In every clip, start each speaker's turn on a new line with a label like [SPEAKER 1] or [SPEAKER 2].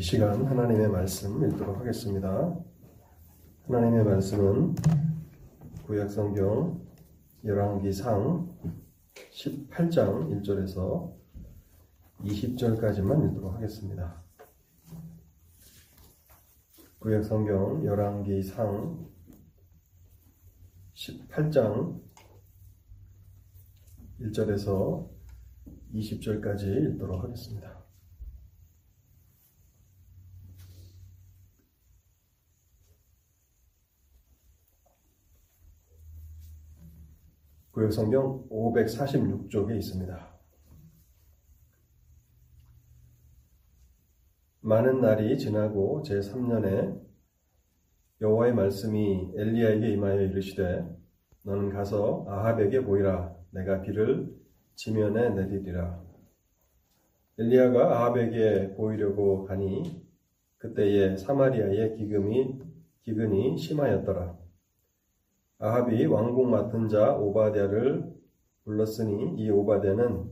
[SPEAKER 1] 이 시간 하나님의 말씀 읽도록 하겠습니다. 하나님의 말씀은 구약성경 열왕기상 18장 1절에서 20절까지만 읽도록 하겠습니다. 구약성경 열왕기상 18장 1절에서 20절까지 읽도록 하겠습니다. 구역성경 546쪽에 있습니다. 많은 날이 지나고 제3년에 여호와의 말씀이 엘리야에게 임하여 이르시되 너는 가서 아합에게 보이라. 내가 비를 지면에 내리리라. 엘리야가 아합에게 보이려고 가니 그때에 사마리아의 기금이 기근이 심하였더라 아합이 왕궁 맡은 자 오바댜를 불렀으니 이 오바댜는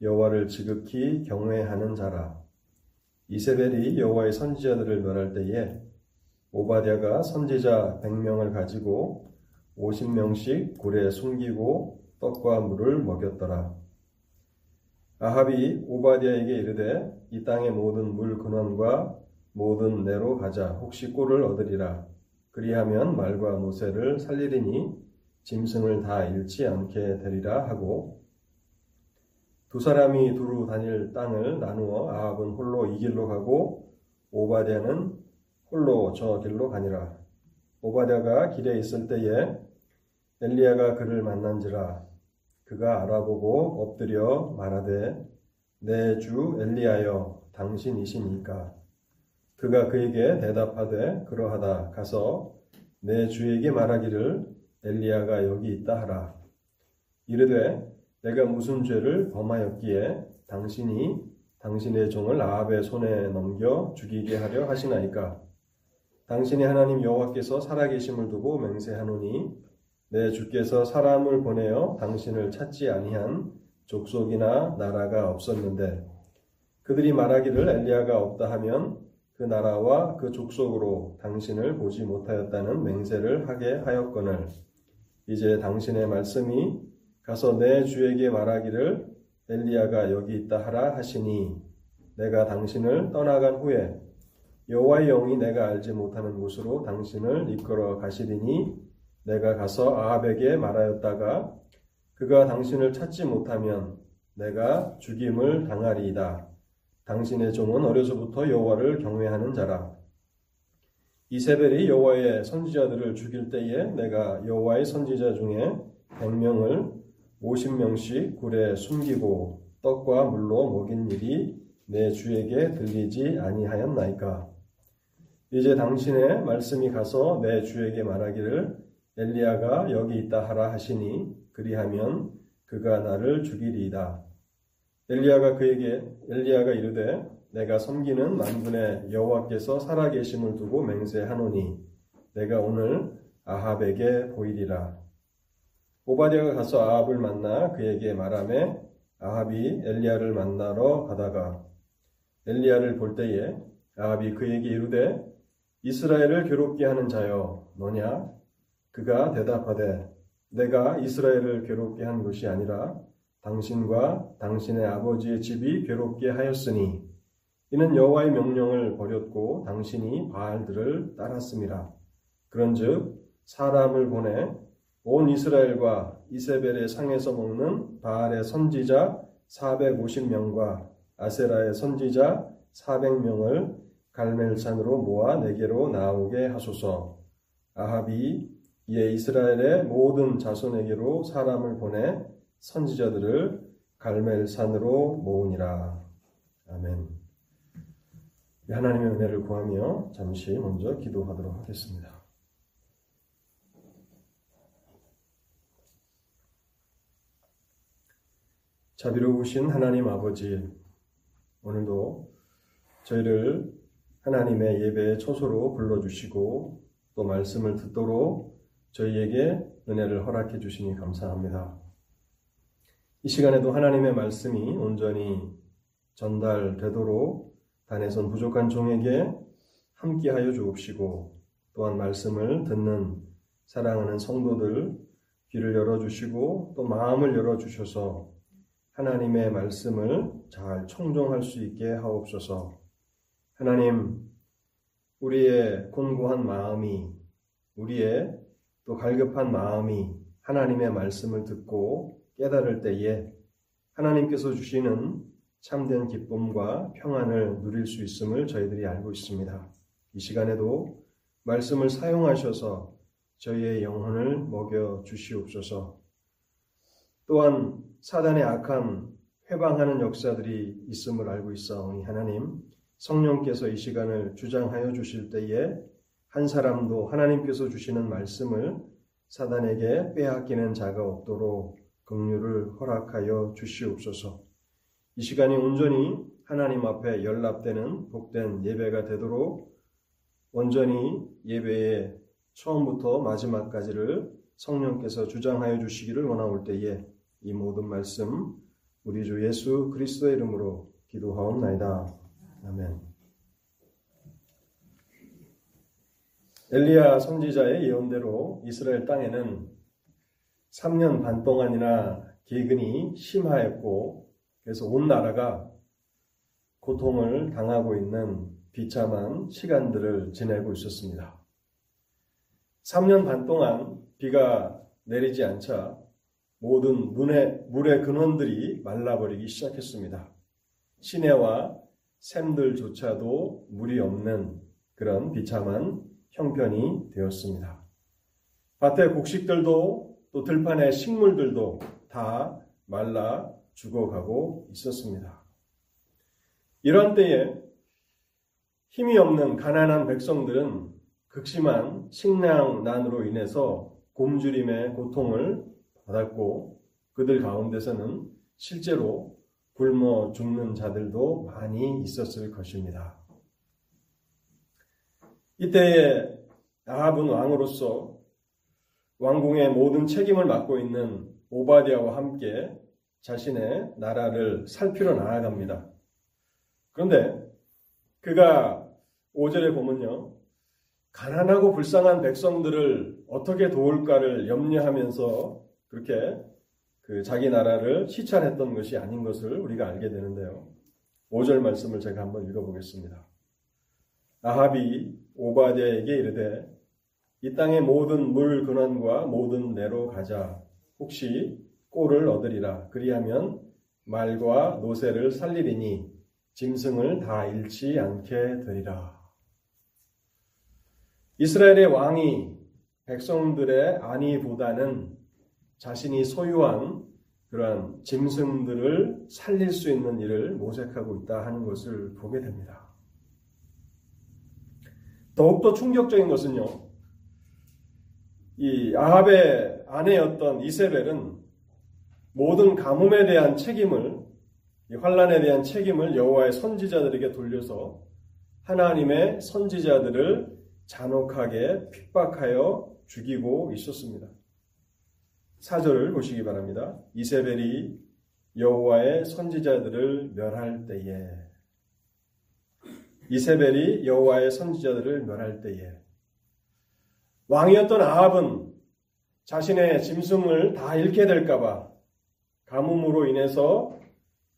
[SPEAKER 1] 여호와를 지극히 경외하는 자라. 이세벨이 여호와의 선지자들을 멸할 때에 오바댜가 선지자 100명을 가지고 50명씩 굴에 숨기고 떡과 물을 먹였더라. 아합이 오바댜에게 이르되 이 땅의 모든 물 근원과 모든 내로 가자 혹시 꼴을 얻으리라. 그리하면 말과 모세를 살리리니 짐승을 다 잃지 않게 되리라 하고 두 사람이 두루 다닐 땅을 나누어 아합은 홀로 이 길로 가고 오바댜는 홀로 저 길로 가니라. 오바댜가 길에 있을 때에 엘리야가 그를 만난지라 그가 알아보고 엎드려 말하되 내 주 엘리야여 당신이시니까 그가 그에게 대답하되 그러하다 가서 내 주에게 말하기를 엘리야가 여기 있다 하라. 이르되 내가 무슨 죄를 범하였기에 당신이 당신의 종을 아합의 손에 넘겨 죽이게 하려 하시나이까. 당신이 하나님 여호와께서 살아계심을 두고 맹세하노니 내 주께서 사람을 보내어 당신을 찾지 아니한 족속이나 나라가 없었는데 그들이 말하기를 엘리야가 없다 하면 그 나라와 그 족속으로 당신을 보지 못하였다는 맹세를 하게 하였거늘 이제 당신의 말씀이 가서 내 주에게 말하기를 엘리야가 여기 있다 하라 하시니 내가 당신을 떠나간 후에 여호와의 영이 내가 알지 못하는 곳으로 당신을 이끌어 가시리니 내가 가서 아합에게 말하였다가 그가 당신을 찾지 못하면 내가 죽임을 당하리이다. 당신의 종은 어려서부터 여호와를 경외하는 자라. 이세벨이 여호와의 선지자들을 죽일 때에 내가 여호와의 선지자 중에 100명을 50명씩 굴에 숨기고 떡과 물로 먹인 일이 내 주에게 들리지 아니하였나이까. 이제 당신의 말씀이 가서 내 주에게 말하기를 엘리야가 여기 있다 하라 하시니 그리하면 그가 나를 죽이리이다. 엘리야가 그에게 엘리야가 이르되 내가 섬기는 만군의 여호와께서 살아계심을 두고 맹세하노니 내가 오늘 아합에게 보이리라. 오바댜가 가서 아합을 만나 그에게 말하매 아합이 엘리야를 만나러 가다가 엘리야를 볼 때에 아합이 그에게 이르되 이스라엘을 괴롭게 하는 자여 너냐? 그가 대답하되 내가 이스라엘을 괴롭게 한 것이 아니라 당신과 당신의 아버지의 집이 괴롭게 하였으니 이는 여호와의 명령을 버렸고 당신이 바알들을 따랐습니다. 그런즉 사람을 보내 온 이스라엘과 이세벨의 상에서 먹는 바알의 선지자 450명과 아세라의 선지자 400명을 갈멜산으로 모아 내게로 나오게 하소서. 아합이 이에 이스라엘의 모든 자손에게로 사람을 보내 선지자들을 갈멜산으로 모으니라. 아멘. 하나님의 은혜를 구하며 잠시 먼저 기도하도록 하겠습니다. 자비로우신 하나님 아버지, 오늘도 저희를 하나님의 예배의 초소로 불러주시고 또 말씀을 듣도록 저희에게 은혜를 허락해 주시니 감사합니다. 이 시간에도 하나님의 말씀이 온전히 전달되도록 단에선 부족한 종에게 함께하여 주옵시고 또한 말씀을 듣는 사랑하는 성도들 귀를 열어주시고 또 마음을 열어주셔서 하나님의 말씀을 잘 청종할 수 있게 하옵소서. 하나님, 우리의 곤고한 마음이, 우리의 또 갈급한 마음이 하나님의 말씀을 듣고 깨달을 때에 하나님께서 주시는 참된 기쁨과 평안을 누릴 수 있음을 저희들이 알고 있습니다. 이 시간에도 말씀을 사용하셔서 저희의 영혼을 먹여 주시옵소서. 또한 사단의 악한 회방하는 역사들이 있음을 알고 있사오니 하나님 성령께서 이 시간을 주장하여 주실 때에 한 사람도 하나님께서 주시는 말씀을 사단에게 빼앗기는 자가 없도록 긍휼을 허락하여 주시옵소서. 이 시간이 온전히 하나님 앞에 연락되는 복된 예배가 되도록 온전히 예배의 처음부터 마지막까지를 성령께서 주장하여 주시기를 원하올 때에 이 모든 말씀 우리 주 예수 그리스도의 이름으로 기도하옵나이다. 아멘. 엘리야 선지자의 예언대로 이스라엘 땅에는 3년 반 동안이나 기근이 심하였고 그래서 온 나라가 고통을 당하고 있는 비참한 시간들을 지내고 있었습니다. 3년 반 동안 비가 내리지 않자 모든 문의, 물의 근원들이 말라버리기 시작했습니다. 시내와 샘들조차도 물이 없는 그런 비참한 형편이 되었습니다. 밭의 곡식들도 또 들판의 식물들도 다 말라 죽어가고 있었습니다. 이런 때에 힘이 없는 가난한 백성들은 극심한 식량난으로 인해서 곰주림의 고통을 받았고 그들 가운데서는 실제로 굶어 죽는 자들도 많이 있었을 것입니다. 이때에 아합은 왕으로서 왕궁의 모든 책임을 맡고 있는 오바디아와 함께 자신의 나라를 살피러 나아갑니다. 그런데 그가 5절에 보면요. 가난하고 불쌍한 백성들을 어떻게 도울까를 염려하면서 그렇게 그 자기 나라를 시찰했던 것이 아닌 것을 우리가 알게 되는데요. 5절 말씀을 제가 한번 읽어보겠습니다. 아합이 오바디아에게 이르되 이 땅의 모든 물 근원과 모든 내로 가자 혹시 꼴을 얻으리라 그리하면 말과 노새를 살리리니 짐승을 다 잃지 않게 되리라. 이스라엘의 왕이 백성들의 안위보다는 자신이 소유한 그러한 짐승들을 살릴 수 있는 일을 모색하고 있다 하는 것을 보게 됩니다. 더욱더 충격적인 것은요, 이 아합의 아내였던 이세벨은 모든 가뭄에 대한 책임을, 환란에 대한 책임을 여호와의 선지자들에게 돌려서 하나님의 선지자들을 잔혹하게 핍박하여 죽이고 있었습니다. 사절을 보시기 바랍니다. 이세벨이 여호와의 선지자들을 멸할 때에 이세벨이 여호와의 선지자들을 멸할 때에 왕이었던 아합은 자신의 짐승을 다 잃게 될까봐 가뭄으로 인해서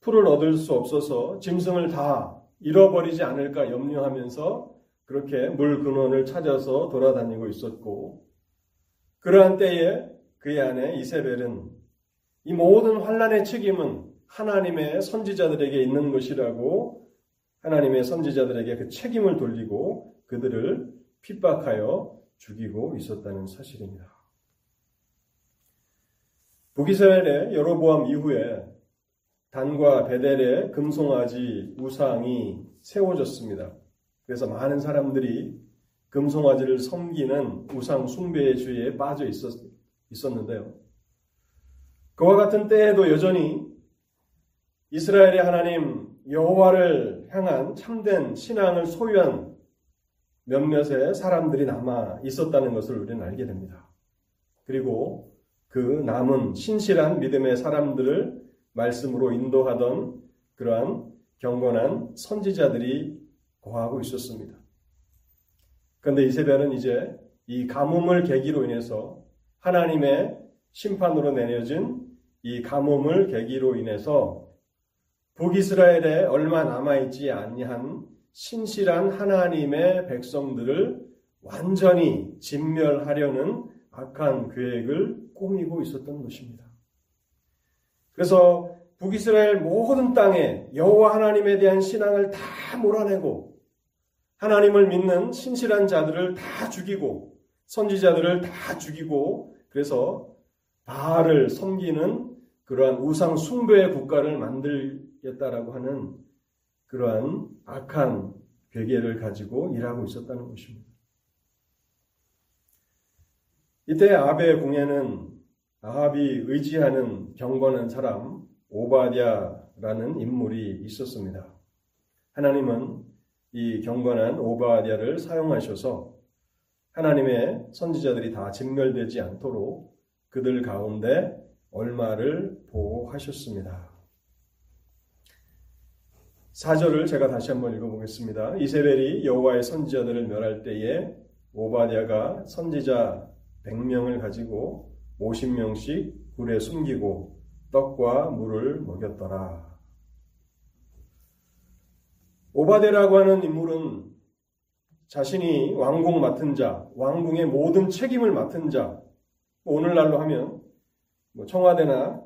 [SPEAKER 1] 풀을 얻을 수 없어서 짐승을 다 잃어버리지 않을까 염려하면서 그렇게 물 근원을 찾아서 돌아다니고 있었고 그러한 때에 그의 아내 이세벨은 이 모든 환란의 책임은 하나님의 선지자들에게 있는 것이라고 하나님의 선지자들에게 그 책임을 돌리고 그들을 핍박하여 죽이고 있었다는 사실입니다. 북이스라엘의 여로보암 이후에 단과 베델의 금송아지 우상이 세워졌습니다. 그래서 많은 사람들이 금송아지를 섬기는 우상 숭배의 주의에 빠져 있었, 있었는데요. 그와 같은 때에도 여전히 이스라엘의 하나님 여호와를 향한 참된 신앙을 소유한 몇몇의 사람들이 남아 있었다는 것을 우리는 알게 됩니다. 그리고 그 남은 신실한 믿음의 사람들을 말씀으로 인도하던 그러한 경건한 선지자들이 고하고 있었습니다. 그런데 이세벨은 이제 이 가뭄을 계기로 인해서 하나님의 심판으로 내려진 이 가뭄을 계기로 인해서 북이스라엘에 얼마 남아있지 아니한 신실한 하나님의 백성들을 완전히 진멸하려는 악한 계획을 꾸미고 있었던 것입니다. 그래서 북이스라엘 모든 땅에 여호와 하나님에 대한 신앙을 다 몰아내고 하나님을 믿는 신실한 자들을 다 죽이고 선지자들을 다 죽이고 그래서 바알을 섬기는 그러한 우상 숭배의 국가를 만들겠다라고 하는 그러한 악한 괴계를 가지고 일하고 있었다는 것입니다. 이때 아베 궁에는 아합이 의지하는 경건한 사람 오바댜라는 인물이 있었습니다. 하나님은 이 경건한 오바댜를 사용하셔서 하나님의 선지자들이 다 진멸되지 않도록 그들 가운데 얼마를 보호하셨습니다. 사절을 제가 다시 한번 읽어보겠습니다. 이세벨이 여호와의 선지자들을 멸할 때에 오바댜가 선지자 100명을 가지고 50명씩 굴에 숨기고 떡과 물을 먹였더라. 오바데라고 하는 인물은 자신이 왕궁 맡은 자, 왕궁의 모든 책임을 맡은 자, 오늘날로 하면 뭐 청와대나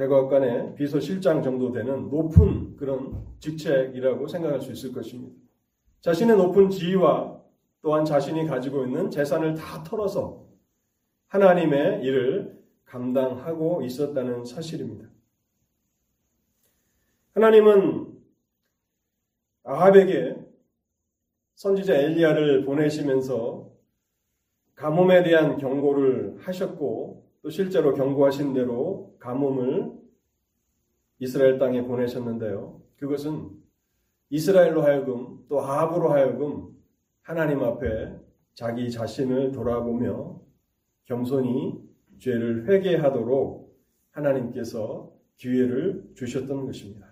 [SPEAKER 1] 대법관의 비서실장 정도 되는 높은 그런 직책이라고 생각할 수 있을 것입니다. 자신의 높은 지위와 또한 자신이 가지고 있는 재산을 다 털어서 하나님의 일을 감당하고 있었다는 사실입니다. 하나님은 아합에게 선지자 엘리야를 보내시면서 가뭄에 대한 경고를 하셨고 또 실제로 경고하신 대로 가뭄을 이스라엘 땅에 보내셨는데요. 그것은 이스라엘로 하여금 또 아합으로 하여금 하나님 앞에 자기 자신을 돌아보며 겸손히 죄를 회개하도록 하나님께서 기회를 주셨던 것입니다.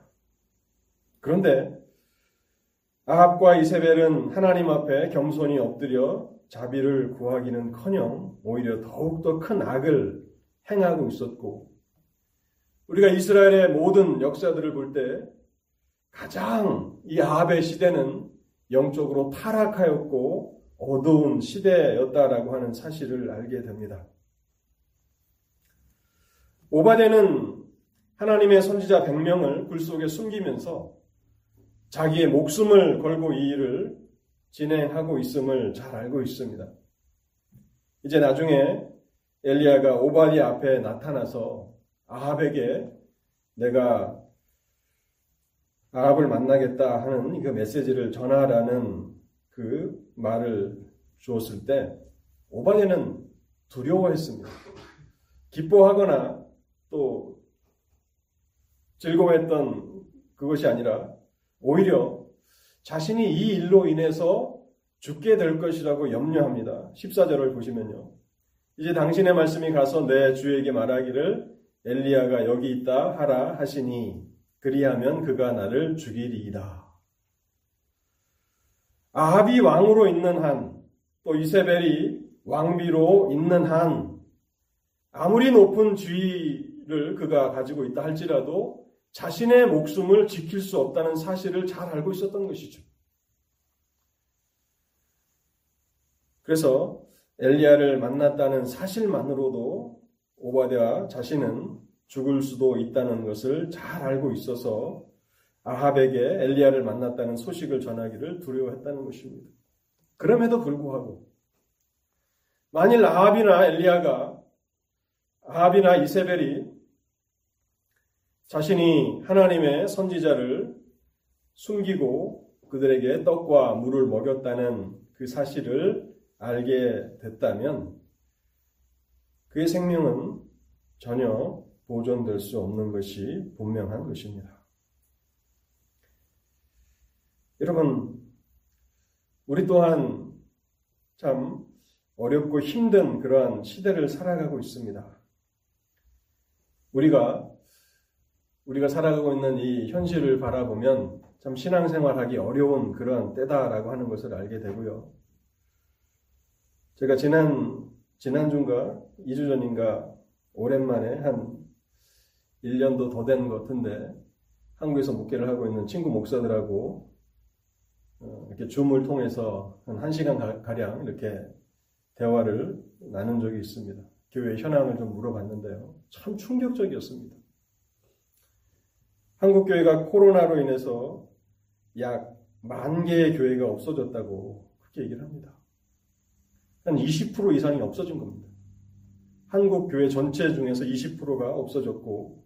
[SPEAKER 1] 그런데 아합과 이세벨은 하나님 앞에 겸손히 엎드려 자비를 구하기는커녕 오히려 더욱더 큰 악을 행하고 있었고 우리가 이스라엘의 모든 역사들을 볼 때 가장 이 아합의 시대는 영적으로 타락하였고 어두운 시대였다라고 하는 사실을 알게 됩니다. 오바데는 하나님의 선지자 100명을 굴 속에 숨기면서 자기의 목숨을 걸고 이 일을 진행하고 있음을 잘 알고 있습니다. 이제 나중에 엘리야가 오바디 앞에 나타나서 아합에게 내가 아합을 만나겠다 하는 그 메시지를 전하라는 그 말을 주었을 때 오바데는 두려워했습니다. 기뻐하거나 또 즐거워했던 그것이 아니라 오히려 자신이 이 일로 인해서 죽게 될 것이라고 염려합니다. 14절을 보시면요. 이제 당신의 말씀이 가서 내 주에게 말하기를 엘리야가 여기 있다 하라 하시니 그리하면 그가 나를 죽이리이다. 아합이 왕으로 있는 한, 또 이세벨이 왕비로 있는 한, 아무리 높은 지위를 그가 가지고 있다 할지라도 자신의 목숨을 지킬 수 없다는 사실을 잘 알고 있었던 것이죠. 그래서 엘리야를 만났다는 사실만으로도 오바데와 자신은 죽을 수도 있다는 것을 잘 알고 있어서 아합에게 엘리야를 만났다는 소식을 전하기를 두려워했다는 것입니다. 그럼에도 불구하고 만일 아합이나 엘리야가 아합이나 이세벨이 자신이 하나님의 선지자를 숨기고 그들에게 떡과 물을 먹였다는 그 사실을 알게 됐다면 그의 생명은 전혀 보존될 수 없는 것이 분명한 것입니다. 여러분, 우리 또한 참 어렵고 힘든 그러한 시대를 살아가고 있습니다. 우리가 우리가 살아가고 있는 이 현실을 바라보면 참 신앙생활하기 어려운 그런 때다라고 하는 것을 알게 되고요. 제가 지난 지난주인가 2주 전인가 오랜만에 한 1년도 더 된 것 같은데 한국에서 목회를 하고 있는 친구 목사들하고 어, 이렇게 줌을 통해서 한 1시간 가량 이렇게 대화를 나눈 적이 있습니다. 교회 현황을 좀 물어봤는데요. 참 충격적이었습니다. 한국교회가 코로나로 인해서 약 만 개의 교회가 없어졌다고 그렇게 얘기를 합니다. 한 20% 이상이 없어진 겁니다. 한국 교회 전체 중에서 20%가 없어졌고,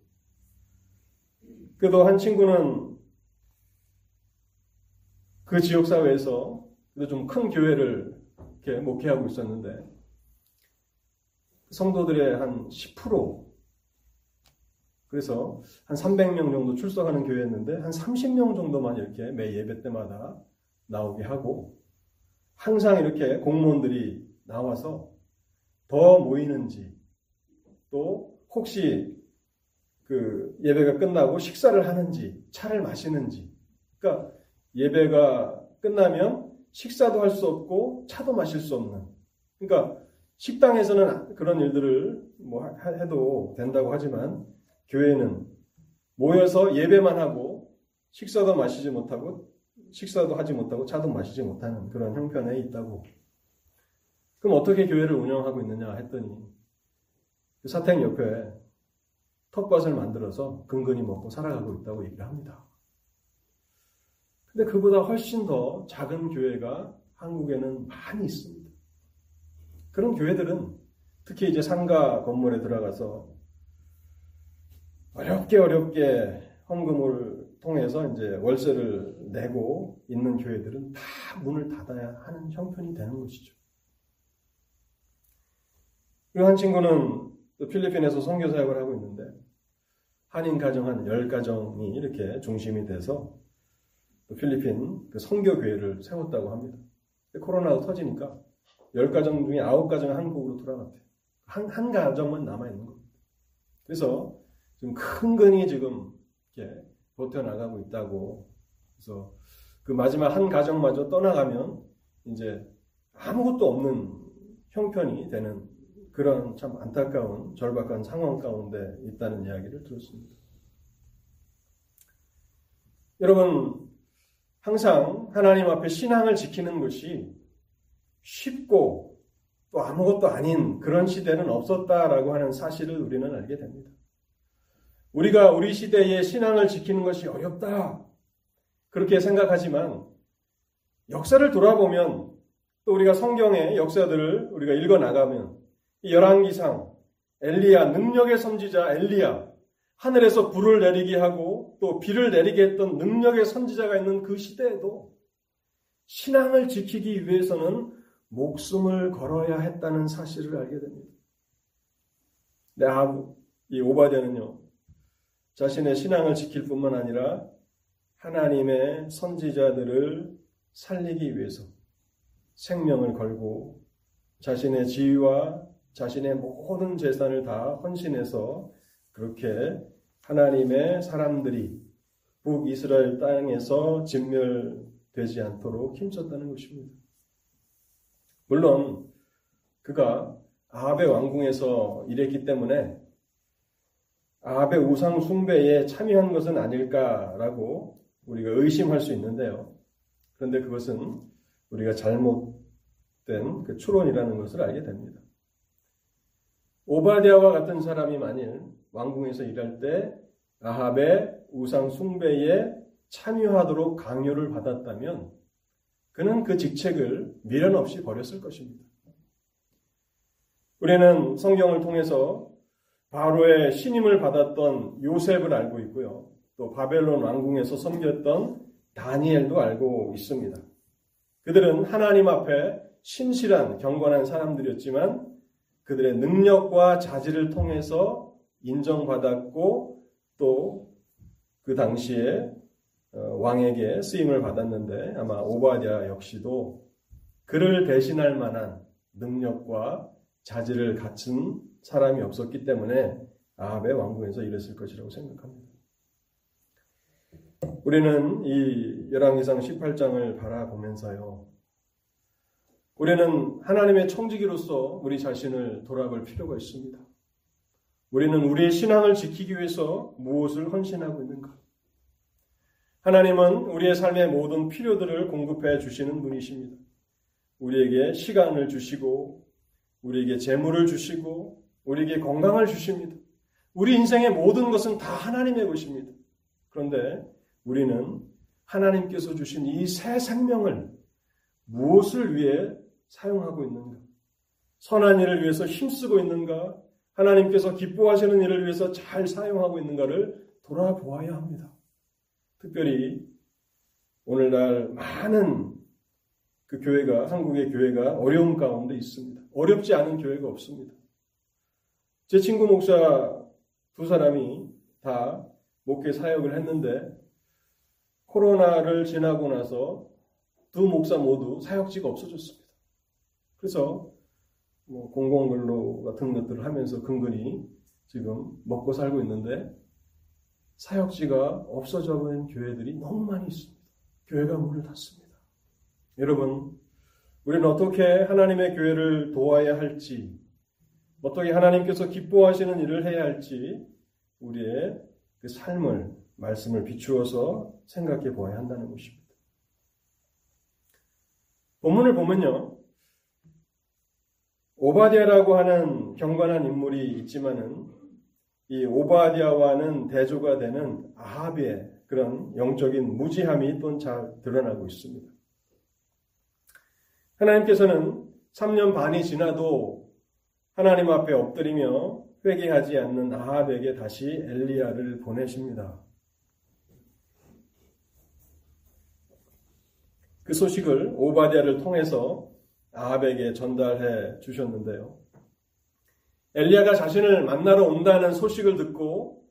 [SPEAKER 1] 그래도 한 친구는 그 지역 사회에서 좀 큰 교회를 이렇게 목회하고 있었는데, 성도들의 한 10%, 그래서 한 300명 정도 출석하는 교회였는데, 한 30명 정도만 이렇게 매 예배 때마다 나오게 하고, 항상 이렇게 공무원들이 나와서 더 모이는지, 또 혹시 그 예배가 끝나고 식사를 하는지, 차를 마시는지, 그러니까 예배가 끝나면 식사도 할 수 없고 차도 마실 수 없는. 그러니까 식당에서는 그런 일들을 뭐 해도 된다고 하지만 교회는 모여서 예배만 하고 식사도 마시지 못하고 식사도 하지 못하고 차도 마시지 못하는 그런 형편에 있다고. 그럼 어떻게 교회를 운영하고 있느냐 했더니 그 사택 옆에 텃밭을 만들어서 근근히 먹고 살아가고 있다고 얘기를 합니다. 근데 그보다 훨씬 더 작은 교회가 한국에는 많이 있습니다. 그런 교회들은 특히 이제 상가 건물에 들어가서 어렵게 어렵게 헌금을 통해서 이제 월세를 내고 있는 교회들은 다 문을 닫아야 하는 형편이 되는 것이죠. 그리고 한 친구는 필리핀에서 선교 사역을 하고 있는데 한인 가정 한 10가정이 이렇게 중심이 돼서 필리핀 그 선교 교회를 세웠다고 합니다. 코로나가 터지니까 10가정 중에 9가정이 한국으로 돌아갔대요. 한, 한 가정만 남아있는 겁니다. 그래서 지금 큰근히 지금 이렇게 버텨나가고 있다고. 그래서 그 마지막 한 가정마저 떠나가면 이제 아무것도 없는 형편이 되는 그런 참 안타까운 절박한 상황 가운데 있다는 이야기를 들었습니다. 여러분, 항상 하나님 앞에 신앙을 지키는 것이 쉽고 또 아무것도 아닌 그런 시대는 없었다라고 하는 사실을 우리는 알게 됩니다. 우리가 우리 시대의 신앙을 지키는 것이 어렵다. 그렇게 생각하지만 역사를 돌아보면 또 우리가 성경의 역사들을 우리가 읽어 나가면 열왕기상 엘리야 능력의 선지자 엘리야 하늘에서 불을 내리게 하고 또 비를 내리게 했던 능력의 선지자가 있는 그 시대에도 신앙을 지키기 위해서는 목숨을 걸어야 했다는 사실을 알게 됩니다. 네하부 이 오바댜는요 자신의 신앙을 지킬 뿐만 아니라 하나님의 선지자들을 살리기 위해서 생명을 걸고 자신의 지위와 자신의 모든 재산을 다 헌신해서 그렇게 하나님의 사람들이 북이스라엘 땅에서 진멸되지 않도록 힘썼다는 것입니다. 물론 그가 아합의 왕궁에서 일했기 때문에 아합의 우상 숭배에 참여한 것은 아닐까라고 우리가 의심할 수 있는데요. 그런데 그것은 우리가 잘못된 그 추론이라는 것을 알게 됩니다. 오바디아와 같은 사람이 만일 왕궁에서 일할 때 아합의 우상 숭배에 참여하도록 강요를 받았다면 그는 그 직책을 미련 없이 버렸을 것입니다. 우리는 성경을 통해서 바로의 신임을 받았던 요셉을 알고 있고요. 또 바벨론 왕궁에서 섬겼던 다니엘도 알고 있습니다. 그들은 하나님 앞에 신실한 경건한 사람들이었지만 그들의 능력과 자질을 통해서 인정받았고 또 그 당시에 어, 왕에게 쓰임을 받았는데 아마 오바댜 역시도 그를 대신할 만한 능력과 자질을 갖춘 사람이 없었기 때문에 아합의 왕궁에서 일했을 것이라고 생각합니다. 우리는 이 열왕기상 18장을 바라보면서요. 우리는 하나님의 청지기로서 우리 자신을 돌아볼 필요가 있습니다. 우리는 우리의 신앙을 지키기 위해서 무엇을 헌신하고 있는가? 하나님은 우리의 삶의 모든 필요들을 공급해 주시는 분이십니다. 우리에게 시간을 주시고, 우리에게 재물을 주시고, 우리에게 건강을 주십니다. 우리 인생의 모든 것은 다 하나님의 것입니다. 그런데 우리는 하나님께서 주신 이 새 생명을 무엇을 위해 사용하고 있는가? 선한 일을 위해서 힘쓰고 있는가? 하나님께서 기뻐하시는 일을 위해서 잘 사용하고 있는가를 돌아보아야 합니다. 특별히 오늘날 많은 그 교회가, 한국의 교회가 어려움 가운데 있습니다. 어렵지 않은 교회가 없습니다. 제 친구 목사 두 사람이 다 목회 사역을 했는데 코로나를 지나고 나서 두 목사 모두 사역지가 없어졌습니다. 그래서 뭐 공공근로 같은 것들을 하면서 근근히 지금 먹고 살고 있는데 사역지가 없어져 버린 교회들이 너무 많이 있습니다. 교회가 문을 닫습니다. 여러분, 우리는 어떻게 하나님의 교회를 도와야 할지, 어떻게 하나님께서 기뻐하시는 일을 해야 할지, 우리의 그 삶을, 말씀을 비추어서 생각해 보아야 한다는 것입니다. 본문을 보면요. 오바디아라고 하는 경관한 인물이 있지만은 이 오바디아와는 대조가 되는 아합의 그런 영적인 무지함이 또 잘 드러나고 있습니다. 하나님께서는 3년 반이 지나도 하나님 앞에 엎드리며 회개하지 않는 아합에게 다시 엘리야를 보내십니다. 그 소식을 오바디아를 통해서 아합에게 전달해 주셨는데요. 엘리야가 자신을 만나러 온다는 소식을 듣고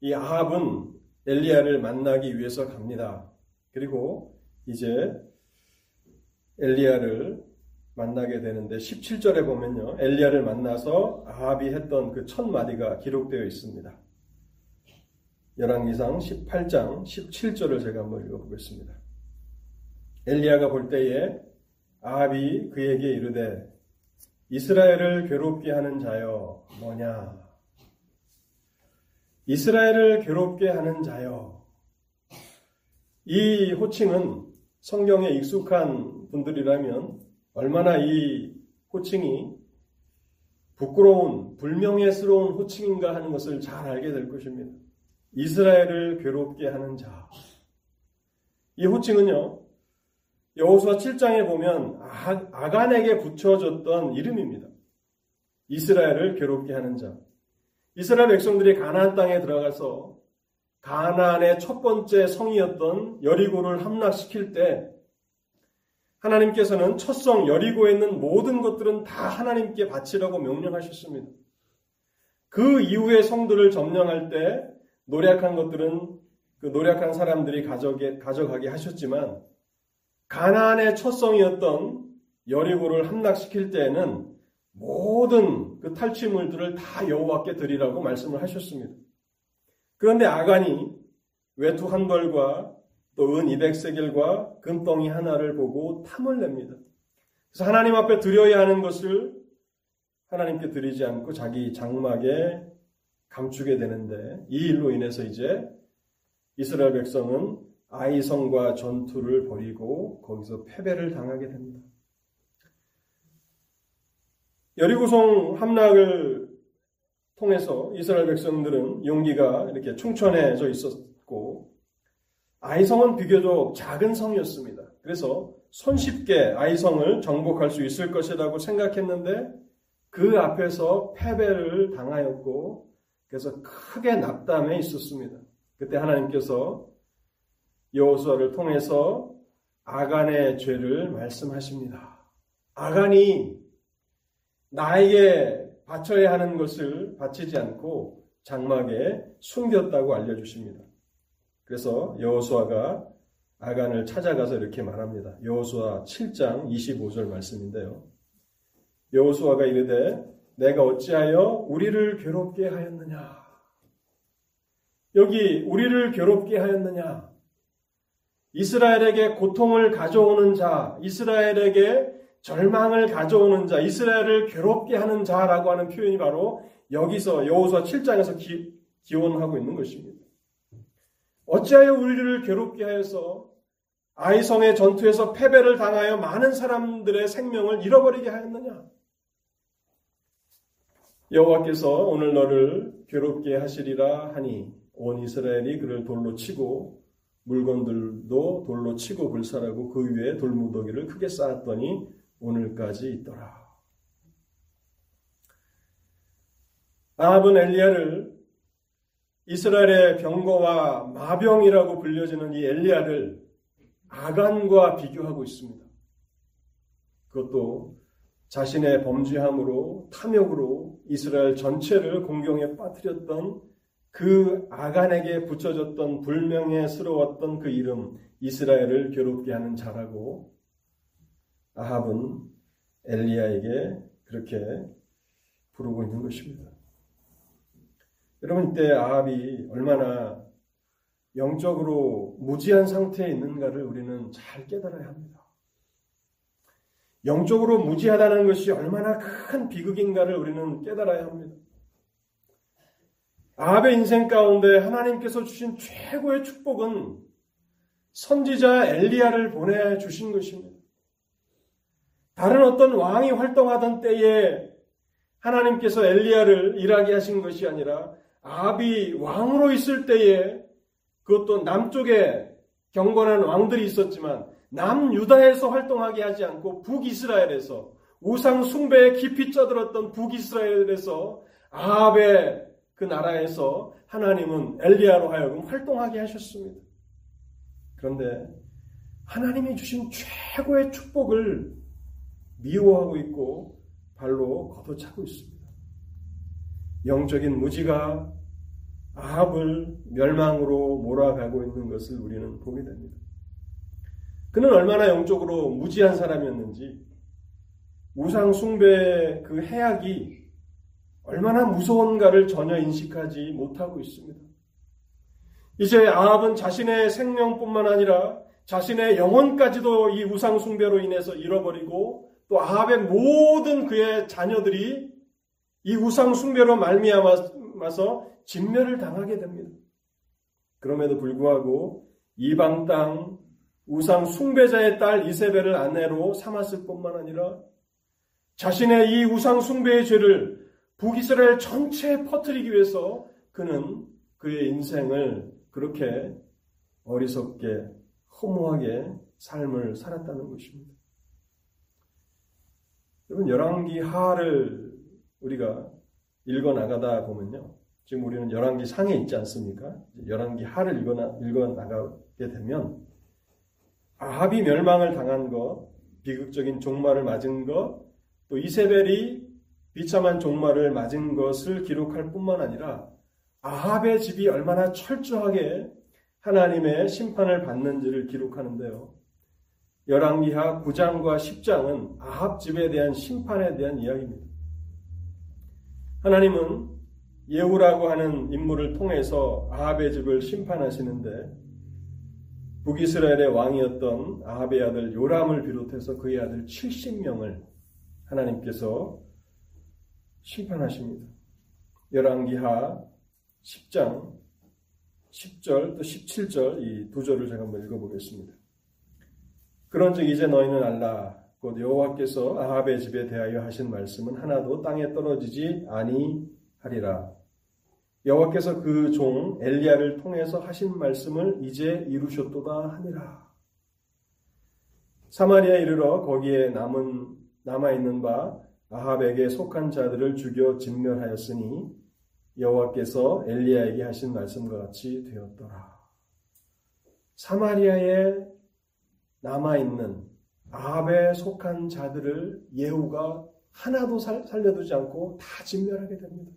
[SPEAKER 1] 이 아합은 엘리야를 만나기 위해서 갑니다. 그리고 이제 엘리야를 만나게 되는데 17절에 보면요. 엘리야를 만나서 아합이 했던 그 첫 마디가 기록되어 있습니다. 열왕기상 18장 17절을 제가 한번 읽어보겠습니다. 엘리야가 볼 때에 아합이 그에게 이르되 이스라엘을 괴롭게 하는 자여 뭐냐? 이스라엘을 괴롭게 하는 자여. 이 호칭은 성경에 익숙한 분들이라면 얼마나 이 호칭이 부끄러운, 불명예스러운 호칭인가 하는 것을 잘 알게 될 것입니다. 이스라엘을 괴롭게 하는 자. 이 호칭은요, 여호수아 7장에 보면 아, 간에게 붙여졌던 이름입니다. 이스라엘을 괴롭게 하는 자. 이스라엘 백성들이 가나안 땅에 들어가서 가나안의 첫 번째 성이었던 여리고를 함락시킬 때 하나님께서는 첫성 여리고에 있는 모든 것들은 다 하나님께 바치라고 명령하셨습니다. 그 이후의 성들을 점령할 때 노력한 것들은 그 노력한 사람들이 가져게, 가져가게 하셨지만 가나안의 첫성이었던 여리고를 함락시킬 때에는 모든 그 탈취물들을 다 여호와께 드리라고 말씀을 하셨습니다. 그런데 아간이 외투 한 벌과 또 은 200세겔과 금덩이 하나를 보고 탐을 냅니다. 그래서 하나님 앞에 드려야 하는 것을 하나님께 드리지 않고 자기 장막에 감추게 되는데 이 일로 인해서 이제 이스라엘 백성은 아이성과 전투를 벌이고 거기서 패배를 당하게 됩니다. 여리고성 함락을 통해서 이스라엘 백성들은 용기가 이렇게 충천해져 있었고 아이성은 비교적 작은 성이었습니다. 그래서 손쉽게 아이성을 정복할 수 있을 것이라고 생각했는데 그 앞에서 패배를 당하였고 그래서 크게 낙담해 있었습니다. 그때 하나님께서 여호수아를 통해서 아간의 죄를 말씀하십니다. 아간이 나에게 바쳐야 하는 것을 바치지 않고 장막에 숨겼다고 알려주십니다. 그래서 여호수아가 아간을 찾아가서 이렇게 말합니다. 여호수아 7장 25절 말씀인데요. 여호수아가 이르되 내가 어찌하여 우리를 괴롭게 하였느냐? 여기 우리를 괴롭게 하였느냐? 이스라엘에게 고통을 가져오는 자, 이스라엘에게 절망을 가져오는 자, 이스라엘을 괴롭게 하는 자라고 하는 표현이 바로 여기서 여호수아 7장에서 기, 기원하고 있는 것입니다. 어찌하여 우리를 괴롭게 하여서 아이성의 전투에서 패배를 당하여 많은 사람들의 생명을 잃어버리게 하였느냐? 여호와께서 오늘 너를 괴롭게 하시리라 하니 온 이스라엘이 그를 돌로 치고 물건들도 돌로 치고 불살하고 그 위에 돌무더기를 크게 쌓았더니 오늘까지 있더라. 아합은 엘리야를 이스라엘의 병거와 마병이라고 불려지는 이 엘리야를 아간과 비교하고 있습니다. 그것도 자신의 범죄함으로 탐욕으로 이스라엘 전체를 공경에 빠뜨렸던 그 아간에게 붙여졌던 불명예스러웠던 그 이름 이스라엘을 괴롭게 하는 자라고 아합은 엘리야에게 그렇게 부르고 있는 것입니다. 여러분 이때 아합이 얼마나 영적으로 무지한 상태에 있는가를 우리는 잘 깨달아야 합니다. 영적으로 무지하다는 것이 얼마나 큰 비극인가를 우리는 깨달아야 합니다. 아합의 인생 가운데 하나님께서 주신 최고의 축복은 선지자 엘리야를 보내 주신 것입니다. 다른 어떤 왕이 활동하던 때에 하나님께서 엘리야를 일하게 하신 것이 아니라 아합이 왕으로 있을 때에 그것도 남쪽에 경건한 왕들이 있었지만 남유다에서 활동하게 하지 않고 북이스라엘에서 우상 숭배에 깊이 쩌들었던 북이스라엘에서 아합의 그 나라에서 하나님은 엘리야로 하여금 활동하게 하셨습니다. 그런데 하나님이 주신 최고의 축복을 미워하고 있고 발로 걷어차고 있습니다. 영적인 무지가 아합을 멸망으로 몰아가고 있는 것을 우리는 보게 됩니다. 그는 얼마나 영적으로 무지한 사람이었는지 우상 숭배의 그 해악이 얼마나 무서운가를 전혀 인식하지 못하고 있습니다. 이제 아합은 자신의 생명뿐만 아니라 자신의 영혼까지도 이 우상 숭배로 인해서 잃어버리고 또 아합의 모든 그의 자녀들이 이 우상 숭배로 말미암아서 진멸을 당하게 됩니다. 그럼에도 불구하고 이방 땅 우상 숭배자의 딸 이세벨을 아내로 삼았을 뿐만 아니라 자신의 이 우상 숭배의 죄를 북이스라엘 전체에 퍼뜨리기 위해서 그는 그의 인생을 그렇게 어리석게 허무하게 삶을 살았다는 것입니다. 여러분 열왕기 하를 우리가 읽어 나가다 보면요. 지금 우리는 열왕기 상에 있지 않습니까? 열왕기 하를 읽어, 읽어 나가게 되면 아합이 멸망을 당한 것, 비극적인 종말을 맞은 것, 또 이세벨이 비참한 종말을 맞은 것을 기록할 뿐만 아니라 아합의 집이 얼마나 철저하게 하나님의 심판을 받는지를 기록하는데요. 열왕기하 9장과 10장은 아합 집에 대한 심판에 대한 이야기입니다. 하나님은 예후라고 하는 인물을 통해서 아합의 집을 심판하시는데 북이스라엘의 왕이었던 아합의 아들 요람을 비롯해서 그의 아들 70명을 하나님께서 심판하십니다. 열왕기하 10장 10절 또 17절 이 두 절을 제가 한번 읽어보겠습니다. 그런즉 이제 너희는 알라 곧 여호와께서 아합의 집에 대하여 하신 말씀은 하나도 땅에 떨어지지 아니하리라. 여호와께서 그 종 엘리야를 통해서 하신 말씀을 이제 이루셨도다 하니라. 사마리아에 이르러 거기에 남은 남아 있는 바 아합에게 속한 자들을 죽여 진멸하였으니 여호와께서 엘리야에게 하신 말씀과 같이 되었더라. 사마리아에 남아 있는 아합에 속한 자들을 예후가 하나도 살려두지 않고 다 진멸하게 됩니다.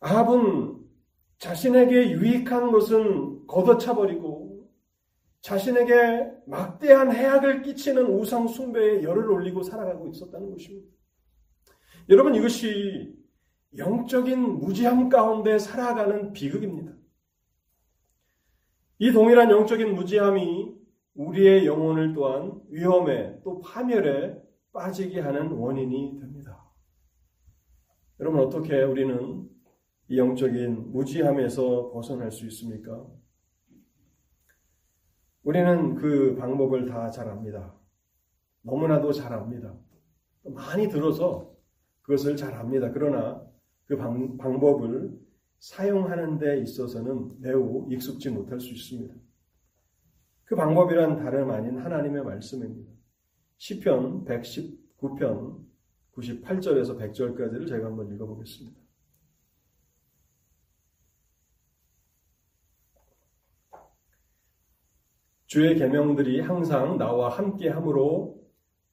[SPEAKER 1] 아합은 자신에게 유익한 것은 걷어차버리고 자신에게 막대한 해악을 끼치는 우상 숭배에 열을 올리고 살아가고 있었다는 것입니다. 여러분 이것이 영적인 무지함 가운데 살아가는 비극입니다. 이 동일한 영적인 무지함이 우리의 영혼을 또한 위험에 또 파멸에 빠지게 하는 원인이 됩니다. 여러분 어떻게 우리는 이 영적인 무지함에서 벗어날 수 있습니까? 우리는 그 방법을 다 잘 압니다. 너무나도 잘 압니다. 많이 들어서 그것을 잘 압니다. 그러나 그 방, 방법을 사용하는 데 있어서는 매우 익숙지 못할 수 있습니다. 그 방법이란 다름 아닌 하나님의 말씀입니다. 시편 119편 98절에서 100절까지를 제가 한번 읽어보겠습니다. 주의 계명들이 항상 나와 함께 함으로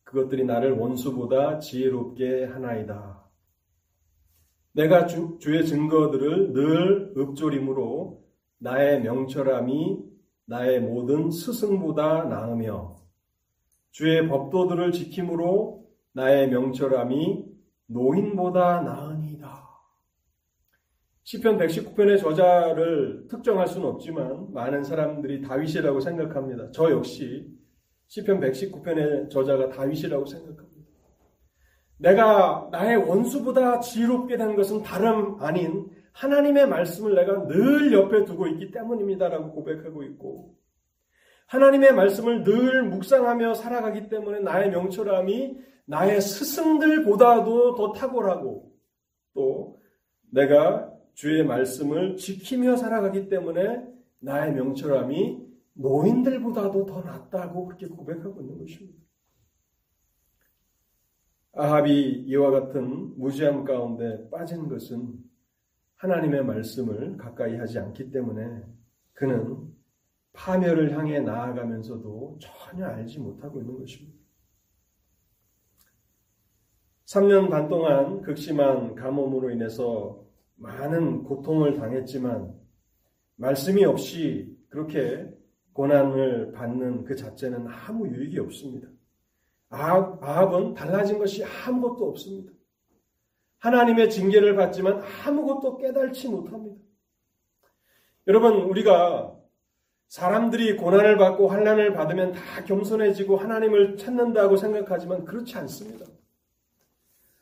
[SPEAKER 1] 그것들이 나를 원수보다 지혜롭게 하나이다. 내가 주, 의 증거들을 늘 읊조림으로 나의 명철함이 나의 모든 스승보다 나으며 주의 법도들을 지킴으로 나의 명철함이 노인보다 나으니이다. 시편 119편의 저자를 특정할 수는 없지만 많은 사람들이 다윗이라고 생각합니다. 저 역시 시편 119편의 저자가 다윗이라고 생각합니다. 내가 나의 원수보다 지혜롭게 된 것은 다름 아닌 하나님의 말씀을 내가 늘 옆에 두고 있기 때문입니다라고 고백하고 있고 하나님의 말씀을 늘 묵상하며 살아가기 때문에 나의 명철함이 나의 스승들보다도 더 탁월하고 또 내가 주의 말씀을 지키며 살아가기 때문에 나의 명철함이 노인들보다도 더 낫다고 그렇게 고백하고 있는 것입니다. 아합이 이와 같은 무지함 가운데 빠진 것은 하나님의 말씀을 가까이 하지 않기 때문에 그는 파멸을 향해 나아가면서도 전혀 알지 못하고 있는 것입니다. 3년 반 동안 극심한 가뭄으로 인해서 많은 고통을 당했지만 말씀이 없이 그렇게 고난을 받는 그 자체는 아무 유익이 없습니다. 아합은 달라진 것이 아무것도 없습니다. 하나님의 징계를 받지만 아무것도 깨달지 못합니다. 여러분, 우리가 사람들이 고난을 받고 환난을 받으면 다 겸손해지고 하나님을 찾는다고 생각하지만 그렇지 않습니다.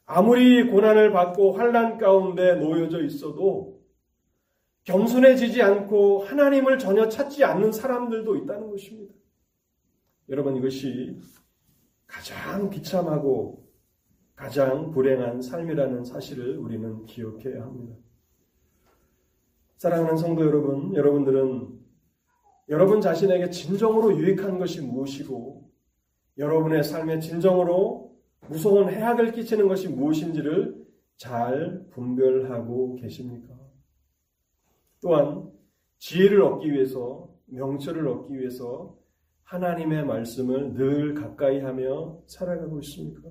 [SPEAKER 1] 아무리 고난을 받고 환난 가운데 놓여져 있어도 겸손해지지 않고 하나님을 전혀 찾지 않는 사람들도 있다는 것입니다. 여러분 이것이 가장 비참하고 가장 불행한 삶이라는 사실을 우리는 기억해야 합니다. 사랑하는 성도 여러분, 여러분들은 여러분 자신에게 진정으로 유익한 것이 무엇이고 여러분의 삶에 진정으로 무서운 해악을 끼치는 것이 무엇인지를 잘 분별하고 계십니까? 또한 지혜를 얻기 위해서 명철을 얻기 위해서 하나님의 말씀을 늘 가까이 하며 살아가고 있습니까?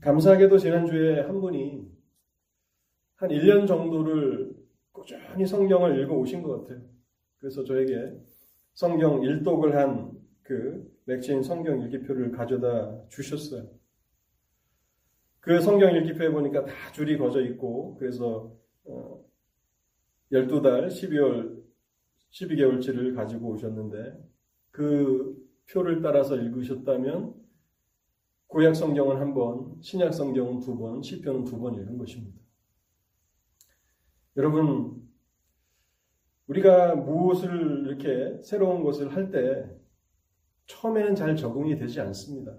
[SPEAKER 1] 감사하게도 지난주에 한 분이 한 1년 정도를 꾸준히 성경을 읽어 오신 것 같아요. 그래서 저에게 성경 일독을 한 그 맥체인 성경 일기표를 가져다 주셨어요. 그 성경 일기표에 보니까 다 줄이 거져 있고 그래서 어 12달 12월 12개월치를 가지고 오셨는데 그 표를 따라서 읽으셨다면 구약 성경은 한 번, 신약 성경은 두 번, 시편은 두 번 읽은 것입니다. 여러분 우리가 무엇을 이렇게 새로운 것을 할 때 처음에는 잘 적응이 되지 않습니다.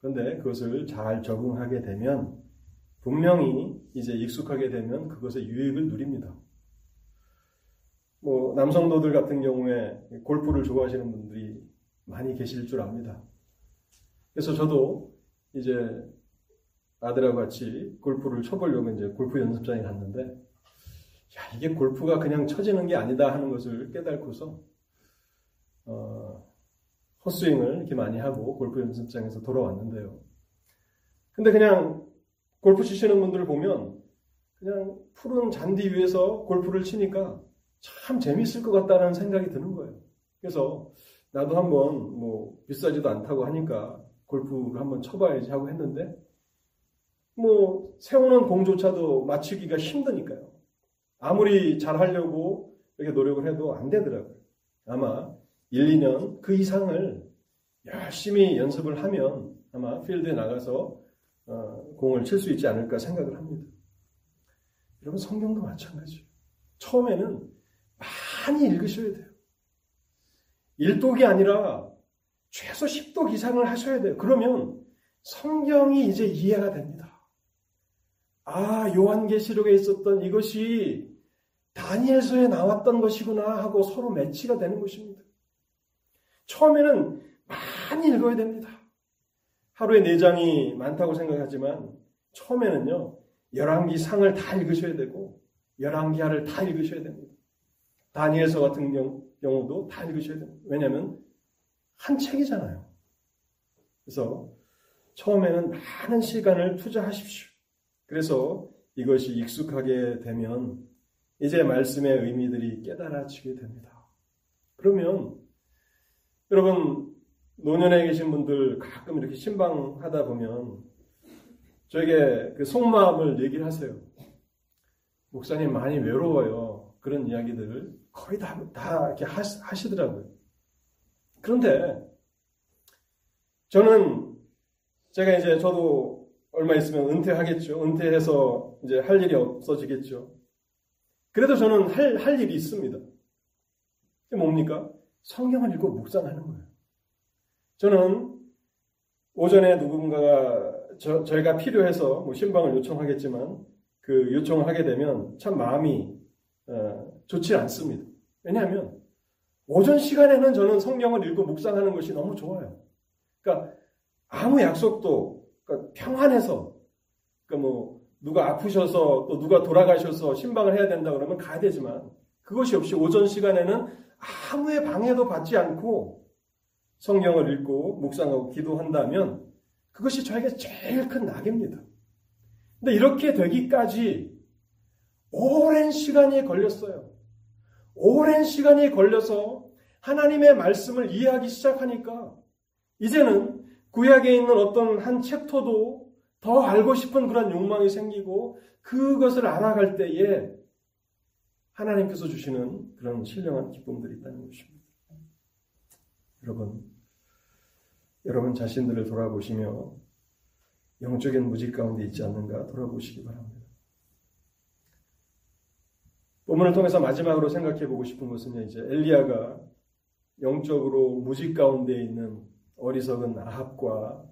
[SPEAKER 1] 그런데 그것을 잘 적응하게 되면 분명히 이제 익숙하게 되면 그것의 유익을 누립니다. 뭐 남성도들 같은 경우에 골프를 좋아하시는 분들이 많이 계실 줄 압니다. 그래서 저도 이제 아들하고 같이 골프를 쳐보려고 이제 골프 연습장에 갔는데, 야, 이게 골프가 그냥 쳐지는 게 아니다 하는 것을 깨닫고서, 어, 헛스윙을 이렇게 많이 하고 골프 연습장에서 돌아왔는데요. 근데 그냥 골프 치시는 분들을 보면 그냥 푸른 잔디 위에서 골프를 치니까 참 재밌을 것 같다는 생각이 드는 거예요. 그래서 나도 한번 뭐 비싸지도 않다고 하니까 골프를 한번 쳐봐야지 하고 했는데 뭐 세우는 공조차도 맞추기가 힘드니까요. 아무리 잘 하려고 이렇게 노력을 해도 안 되더라고요. 아마 1, 2년 그 이상을 열심히 연습을 하면 아마 필드에 나가서 어, 공을 칠 수 있지 않을까 생각을 합니다. 여러분 성경도 마찬가지예요. 처음에는 많이 읽으셔야 돼요. 1독이 아니라 최소 10독 이상을 하셔야 돼요. 그러면 성경이 이제 이해가 됩니다. 아, 요한계시록에 있었던 이것이 다니엘서에 나왔던 것이구나 하고 서로 매치가 되는 것입니다. 처음에는 많이 읽어야 됩니다. 하루에 4장이 많다고 생각하지만 처음에는요. 11기 상을 다 읽으셔야 되고 11기하를 다 읽으셔야 됩니다. 다니엘서 같은 경우 도 다 읽으셔야 됩니다. 왜냐하면 한 책이잖아요. 그래서 처음에는 많은 시간을 투자하십시오. 그래서 이것이 익숙하게 되면 이제 말씀의 의미들이 깨달아지게 됩니다. 그러면 여러분 노년에 계신 분들 가끔 이렇게 신방하다 보면 저에게 그 속마음을 얘기를 하세요. 목사님 많이 외로워요. 그런 이야기들 거의 다, 다 이렇게 하시, 더라고요 그런데 저는 제가 이제 저도 얼마 있으면 은퇴하겠죠. 은퇴해서 이제 할 일이 없어지겠죠. 그래도 저는 할, 할 일이 있습니다. 그게 뭡니까? 성경을 읽고 묵상하는 거예요. 저는 오전에 누군가가 저, 저희가 필요해서 뭐 신방을 요청하겠지만 그 요청을 하게 되면 참 마음이 어, 좋지 않습니다. 왜냐하면 오전 시간에는 저는 성경을 읽고 묵상하는 것이 너무 좋아요. 그러니까 아무 약속도 그러니까 평안해서 그러니까 뭐 누가 아프셔서 또 누가 돌아가셔서 신방을 해야 된다 그러면 가야 되지만 그것이 없이 오전 시간에는 아무의 방해도 받지 않고 성경을 읽고 묵상하고 기도한다면 그것이 저에게 제일 큰 낙입니다. 근데 이렇게 되기까지 오랜 시간이 걸렸어요. 오랜 시간이 걸려서 하나님의 말씀을 이해하기 시작하니까 이제는 구약에 있는 어떤 한 챕터도 더 알고 싶은 그런 욕망이 생기고 그것을 알아갈 때에 하나님께서 주시는 그런 신령한 기쁨들이 있다는 것입니다. 여러분, 여러분 자신들을 돌아보시며 영적인 무지 가운데 있지 않는가 돌아보시기 바랍니다. 본문을 통해서 마지막으로 생각해 보고 싶은 것은 이제 엘리야가 영적으로 무지 가운데 있는 어리석은 아합과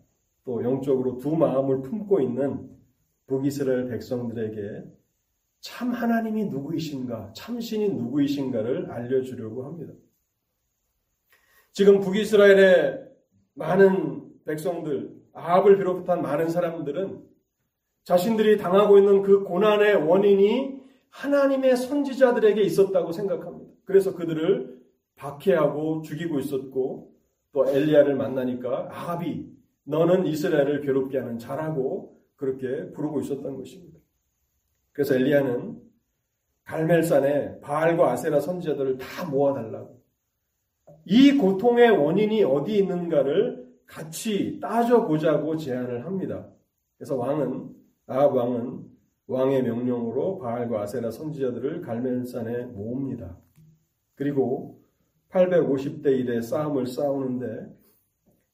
[SPEAKER 1] 또 영적으로 두 마음을 품고 있는 북이스라엘 백성들에게 참 하나님이 누구이신가, 참 신이 누구이신가를 알려주려고 합니다. 지금 북이스라엘의 많은 백성들, 아합을 비롯한 많은 사람들은 자신들이 당하고 있는 그 고난의 원인이 하나님의 선지자들에게 있었다고 생각합니다. 그래서 그들을 박해하고 죽이고 있었고 또 엘리야를 만나니까 아합이 너는 이스라엘을 괴롭게 하는 자라고 그렇게 부르고 있었던 것입니다. 그래서 엘리야는 갈멜산에 바알과 아세라 선지자들을 다 모아달라고 이 고통의 원인이 어디 있는가를 같이 따져보자고 제안을 합니다. 그래서 왕은 아합 왕은 왕의 명령으로 바알과 아세라 선지자들을 갈멜산에 모읍니다. 그리고 850대 1의 싸움을 싸우는데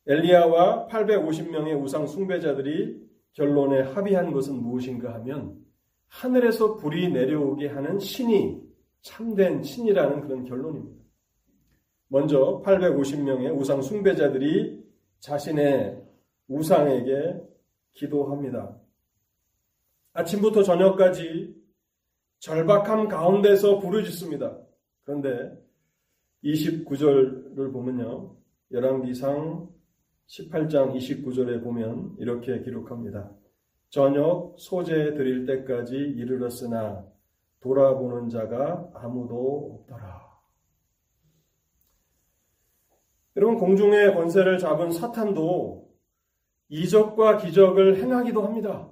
[SPEAKER 1] 엘리야와 850명의 우상 숭배자들이 결론에 합의한 것은 무엇인가 하면 하늘에서 불이 내려오게 하는 신이 참된 신이라는 그런 결론입니다. 먼저 850명의 우상 숭배자들이 자신의 우상에게 기도합니다. 아침부터 저녁까지 절박함 가운데서 부르짖습니다. 그런데 29절을 보면요. 열왕기상 18장 29절에 보면 이렇게 기록합니다. 저녁 소재 드릴 때까지 이르렀으나 돌아보는 자가 아무도 없더라. 여러분 공중의 권세를 잡은 사탄도 이적과 기적을 행하기도 합니다.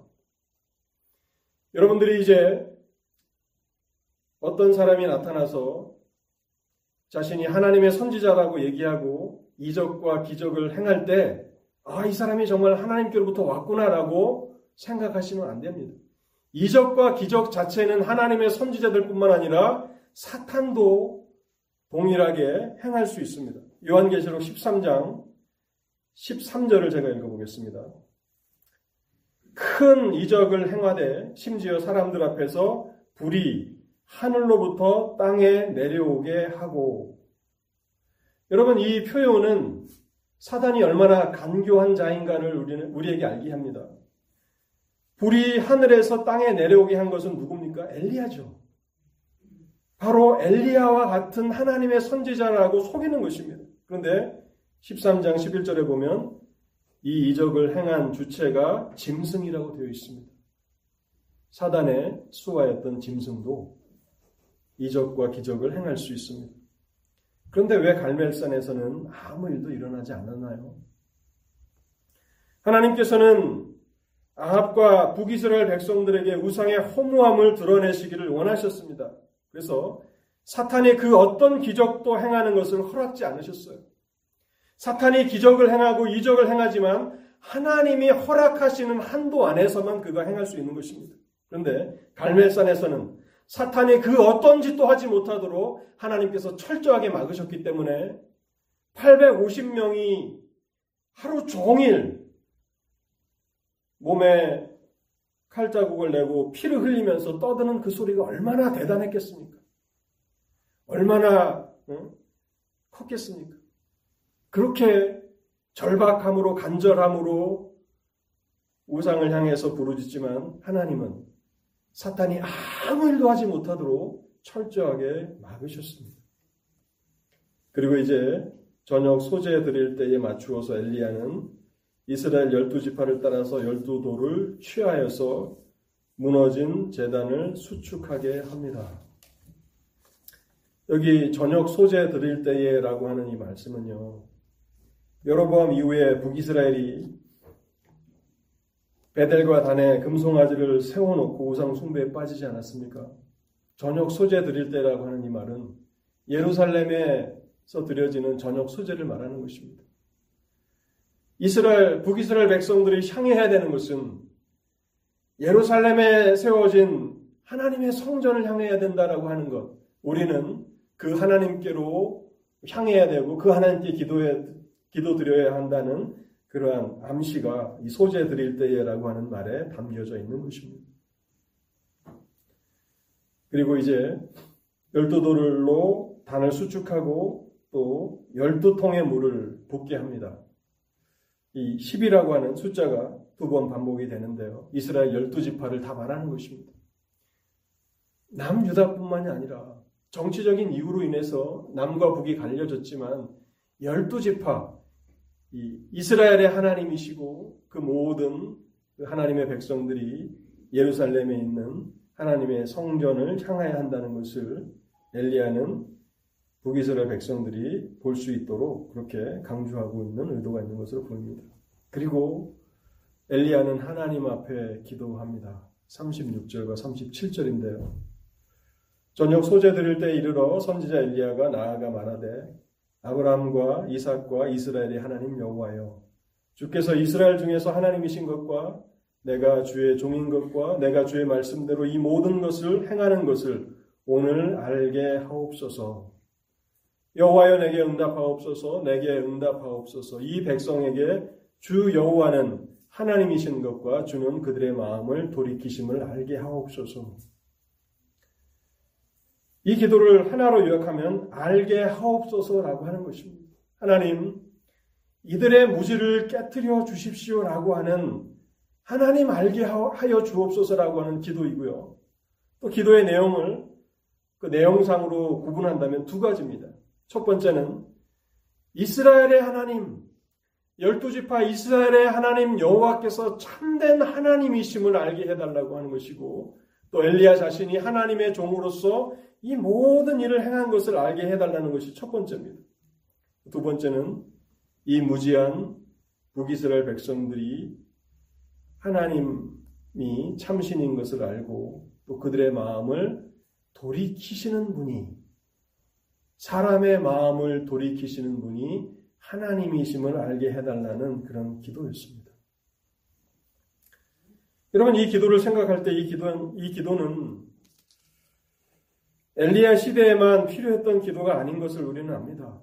[SPEAKER 1] 여러분들이 이제 어떤 사람이 나타나서 자신이 하나님의 선지자라고 얘기하고 이적과 기적을 행할 때, 아, 이 사람이 정말 하나님께로부터 왔구나라고 생각하시면 안 됩니다. 이적과 기적 자체는 하나님의 선지자들 뿐만 아니라 사탄도 동일하게 행할 수 있습니다. 요한계시록 13장 13절을 제가 읽어보겠습니다. 큰 이적을 행하되 심지어 사람들 앞에서 불이 하늘로부터 땅에 내려오게 하고 여러분 이 표현은 사단이 얼마나 간교한 자인가를 우리는 우리에게 알게 합니다. 불이 하늘에서 땅에 내려오게 한 것은 누굽니까? 엘리야죠. 바로 엘리야와 같은 하나님의 선지자라고 속이는 것입니다. 그런데 13장 11절에 보면 이 이적을 행한 주체가 짐승이라고 되어 있습니다. 사단의 수하였던 짐승도 이적과 기적을 행할 수 있습니다. 그런데 왜 갈멜산에서는 아무 일도 일어나지 않았나요? 하나님께서는 아합과 북이스라엘 백성들에게 우상의 허무함을 드러내시기를 원하셨습니다. 그래서 사탄이 그 어떤 기적도 행하는 것을 허락지 않으셨어요. 사탄이 기적을 행하고 이적을 행하지만 하나님이 허락하시는 한도 안에서만 그가 행할 수 있는 것입니다. 그런데 갈멜산에서는 사탄이 그 어떤 짓도 하지 못하도록 하나님께서 철저하게 막으셨기 때문에 850명이 하루 종일 몸에 칼자국을 내고 피를 흘리면서 떠드는 그 소리가 얼마나 대단했겠습니까? 얼마나 응? 컸겠습니까? 그렇게 절박함으로 간절함으로 우상을 향해서 부르짖지만 하나님은 사탄이 아무 일도 하지 못하도록 철저하게 막으셨습니다. 그리고 이제 저녁 소재 드릴 때에 맞추어서 엘리야는 이스라엘 열두 지파를 따라서 열두 돌을 취하여서 무너진 재단을 수축하게 합니다. 여기 저녁 소재 드릴 때에라고 하는 이 말씀은요. 여로보암 이후에 북이스라엘이 베델과 단에 금송아지를 세워놓고 우상 숭배에 빠지지 않았습니까? 저녁 소재 드릴 때라고 하는 이 말은 예루살렘에서 드려지는 저녁 소재를 말하는 것입니다. 이스라엘, 북이스라엘 백성들이 향해야 되는 것은 예루살렘에 세워진 하나님의 성전을 향해야 된다라고 하는 것. 우리는 그 하나님께로 향해야 되고 그 하나님께 기도해, 기도 드려야 한다는 그러한 암시가 이 소재 드릴 때에라고 하는 말에 담겨져 있는 것입니다. 그리고 이제 열두 돌로 단을 수축하고 또 열두 통의 물을 붓게 합니다. 이 10이라고 하는 숫자가 두 번 반복이 되는데요. 이스라엘 열두 지파를 다 말하는 것입니다. 남유다뿐만이 아니라 정치적인 이유로 인해서 남과 북이 갈려졌지만 열두 지파 이 이스라엘의 하나님이시고 그 모든 그 하나님의 백성들이 예루살렘에 있는 하나님의 성전을 향하여 한다는 것을 엘리야는 북이스라엘 백성들이 볼 수 있도록 그렇게 강조하고 있는 의도가 있는 것으로 보입니다. 그리고 엘리야는 하나님 앞에 기도합니다. 36절과 37절인데요. 저녁 소재 드릴 때 이르러 선지자 엘리야가 나아가 말하되 아브라함과 이삭과 이스라엘의 하나님 여호와여 주께서 이스라엘 중에서 하나님이신 것과 내가 주의 종인 것과 내가 주의 말씀대로 이 모든 것을 행하는 것을 오늘 알게 하옵소서. 여호와여 내게 응답하옵소서. 내게 응답하옵소서. 이 백성에게 주 여호와는 하나님이신 것과 주는 그들의 마음을 돌이키심을 알게 하옵소서. 이 기도를 하나로 요약하면 알게 하옵소서라고 하는 것입니다. 하나님, 이들의 무지를 깨뜨려 주십시오라고 하는 하나님 알게 하여 주옵소서라고 하는 기도이고요. 또 기도의 내용을 그 내용상으로 구분한다면 두 가지입니다. 첫 번째는 이스라엘의 하나님, 열두 지파 이스라엘의 하나님 여호와께서 참된 하나님이심을 알게 해달라고 하는 것이고 또 엘리야 자신이 하나님의 종으로서 이 모든 일을 행한 것을 알게 해달라는 것이 첫 번째입니다. 두 번째는 이 무지한 북이스라엘 백성들이 하나님이 참신인 것을 알고 또 그들의 마음을 돌이키시는 분이 사람의 마음을 돌이키시는 분이 하나님이심을 알게 해달라는 그런 기도였습니다. 여러분 이 기도를 생각할 때 이 기도는 이 기도는 엘리야 시대에만 필요했던 기도가 아닌 것을 우리는 압니다.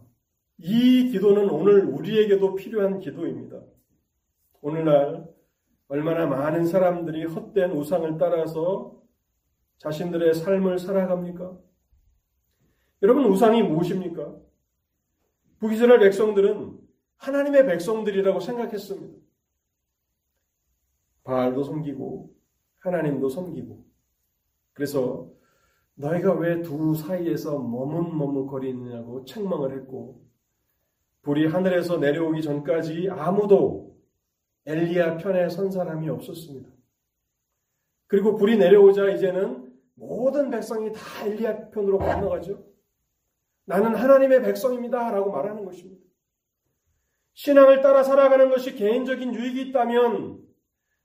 [SPEAKER 1] 이 기도는 오늘 우리에게도 필요한 기도입니다. 오늘날 얼마나 많은 사람들이 헛된 우상을 따라서 자신들의 삶을 살아갑니까? 여러분, 우상이 무엇입니까? 북이스라엘 백성들은 하나님의 백성들이라고 생각했습니다. 바알도 섬기고 하나님도 섬기고 그래서 너희가 왜 두 사이에서 머뭇머뭇거리느냐고 책망을 했고 불이 하늘에서 내려오기 전까지 아무도 엘리야 편에 선 사람이 없었습니다. 그리고 불이 내려오자 이제는 모든 백성이 다 엘리야 편으로 건너가죠. 나는 하나님의 백성입니다. 라고 말하는 것입니다. 신앙을 따라 살아가는 것이 개인적인 유익이 있다면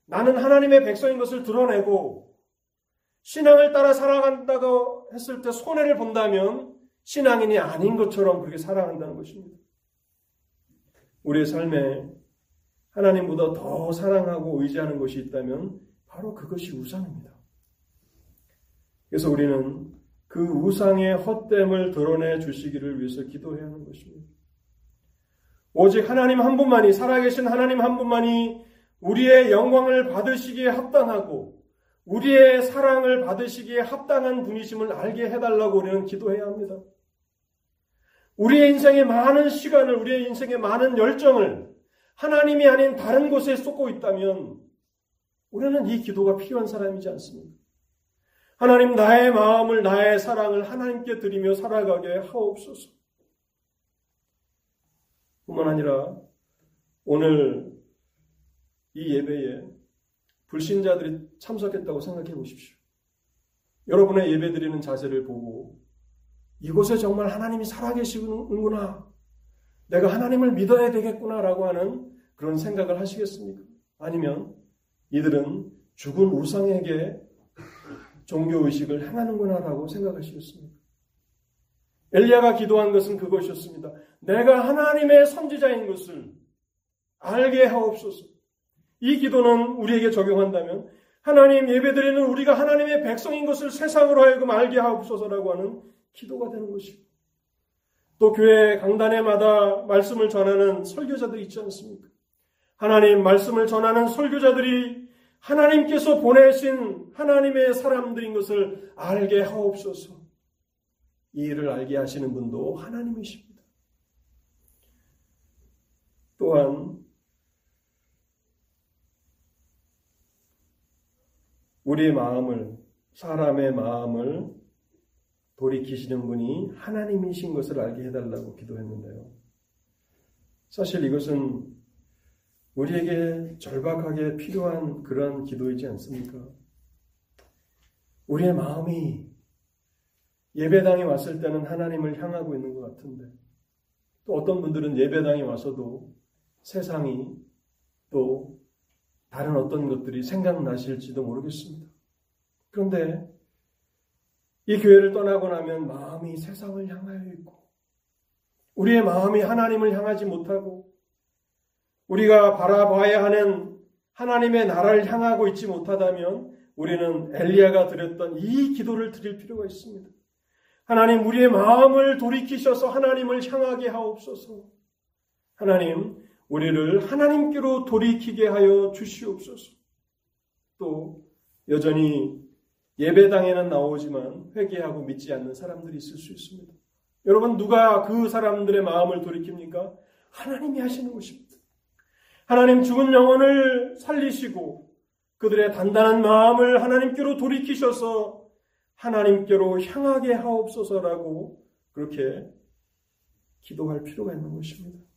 [SPEAKER 1] 나는 하나님의 백성인 것을 드러내고 신앙을 따라 살아간다고 했을 때 손해를 본다면 신앙인이 아닌 것처럼 그렇게 살아간다는 것입니다. 우리의 삶에 하나님보다 더 사랑하고 의지하는 것이 있다면 바로 그것이 우상입니다. 그래서 우리는 그 우상의 헛됨을 드러내 주시기를 위해서 기도해야 하는 것입니다. 오직 하나님 한 분만이, 살아계신 하나님 한 분만이 우리의 영광을 받으시기에 합당하고, 우리의 사랑을 받으시기에 합당한 분이심을 알게 해달라고 우리는 기도해야 합니다. 우리의 인생의 많은 시간을, 우리의 인생의 많은 열정을 하나님이 아닌 다른 곳에 쏟고 있다면, 우리는 이 기도가 필요한 사람이지 않습니까? 하나님 나의 마음을 나의 사랑을 하나님께 드리며 살아가게 하옵소서. 뿐만 아니라 오늘 이 예배에 불신자들이 참석했다고 생각해 보십시오. 여러분의 예배 드리는 자세를 보고 이곳에 정말 하나님이 살아계시는구나. 내가 하나님을 믿어야 되겠구나라고 하는 그런 생각을 하시겠습니까? 아니면 이들은 죽은 우상에게 종교의식을 행하는구나라고 생각하시겠습니까? 엘리야가 기도한 것은 그것이었습니다. 내가 하나님의 선지자인 것을 알게 하옵소서. 이 기도는 우리에게 적용한다면 하나님 예배드리는 우리가 하나님의 백성인 것을 세상으로 하여금 알게 하옵소서라고 하는 기도가 되는 것이고 또 교회 강단에마다 말씀을 전하는 설교자들이 있지 않습니까? 하나님 말씀을 전하는 설교자들이 하나님께서 보내신 하나님의 사람들인 것을 알게 하옵소서. 이 일을 알게 하시는 분도 하나님이십니다. 또한 우리의 마음을 사람의 마음을 돌이키시는 분이 하나님이신 것을 알게 해달라고 기도했는데요. 사실 이것은 우리에게 절박하게 필요한 그러한 기도이지 않습니까? 우리의 마음이 예배당에 왔을 때는 하나님을 향하고 있는 것 같은데 또 어떤 분들은 예배당에 와서도 세상이 또 다른 어떤 것들이 생각나실지도 모르겠습니다. 그런데 이 교회를 떠나고 나면 마음이 세상을 향하여 있고 우리의 마음이 하나님을 향하지 못하고 우리가 바라봐야 하는 하나님의 나라를 향하고 있지 못하다면 우리는 엘리야가 드렸던 이 기도를 드릴 필요가 있습니다. 하나님 우리의 마음을 돌이키셔서 하나님을 향하게 하옵소서. 하나님 우리를 하나님께로 돌이키게 하여 주시옵소서. 또 여전히 예배당에는 나오지만 회개하고 믿지 않는 사람들이 있을 수 있습니다. 여러분 누가 그 사람들의 마음을 돌이킵니까? 하나님이 하시는 것입니다. 하나님 죽은 영혼을 살리시고 그들의 단단한 마음을 하나님께로 돌이키셔서 하나님께로 향하게 하옵소서라고 그렇게 기도할 필요가 있는 것입니다.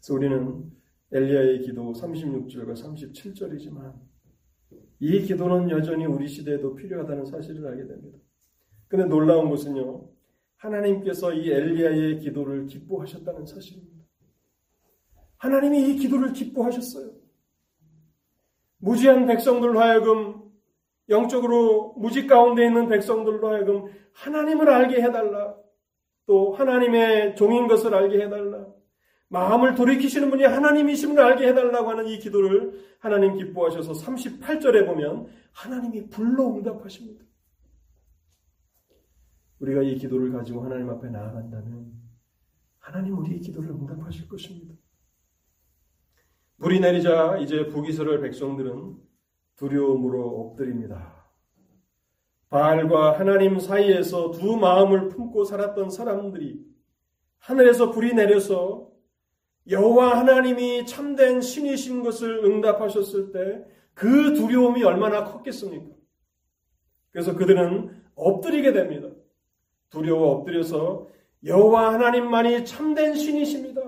[SPEAKER 1] 그래서 우리는 엘리야의 기도 36절과 37절이지만 이 기도는 여전히 우리 시대에도 필요하다는 사실을 알게 됩니다. 근데 놀라운 것은요. 하나님께서 이 엘리야의 기도를 기뻐하셨다는 사실입니다. 하나님이 이 기도를 기뻐하셨어요. 무지한 백성들로 하여금 영적으로 무지 가운데 있는 백성들로 하여금 하나님을 알게 해달라. 또 하나님의 종인 것을 알게 해달라. 마음을 돌이키시는 분이 하나님이심을 알게 해달라고 하는 이 기도를 하나님 기뻐하셔서 38절에 보면 하나님이 불러 응답하십니다. 우리가 이 기도를 가지고 하나님 앞에 나아간다면 하나님 우리의 기도를 응답하실 것입니다. 불이 내리자 이제 북이스라엘 백성들은 두려움으로 엎드립니다. 바알과 하나님 사이에서 두 마음을 품고 살았던 사람들이 하늘에서 불이 내려서 여호와 하나님이 참된 신이신 것을 응답하셨을 때 그 두려움이 얼마나 컸겠습니까? 그래서 그들은 엎드리게 됩니다. 두려워 엎드려서 여호와 하나님만이 참된 신이십니다.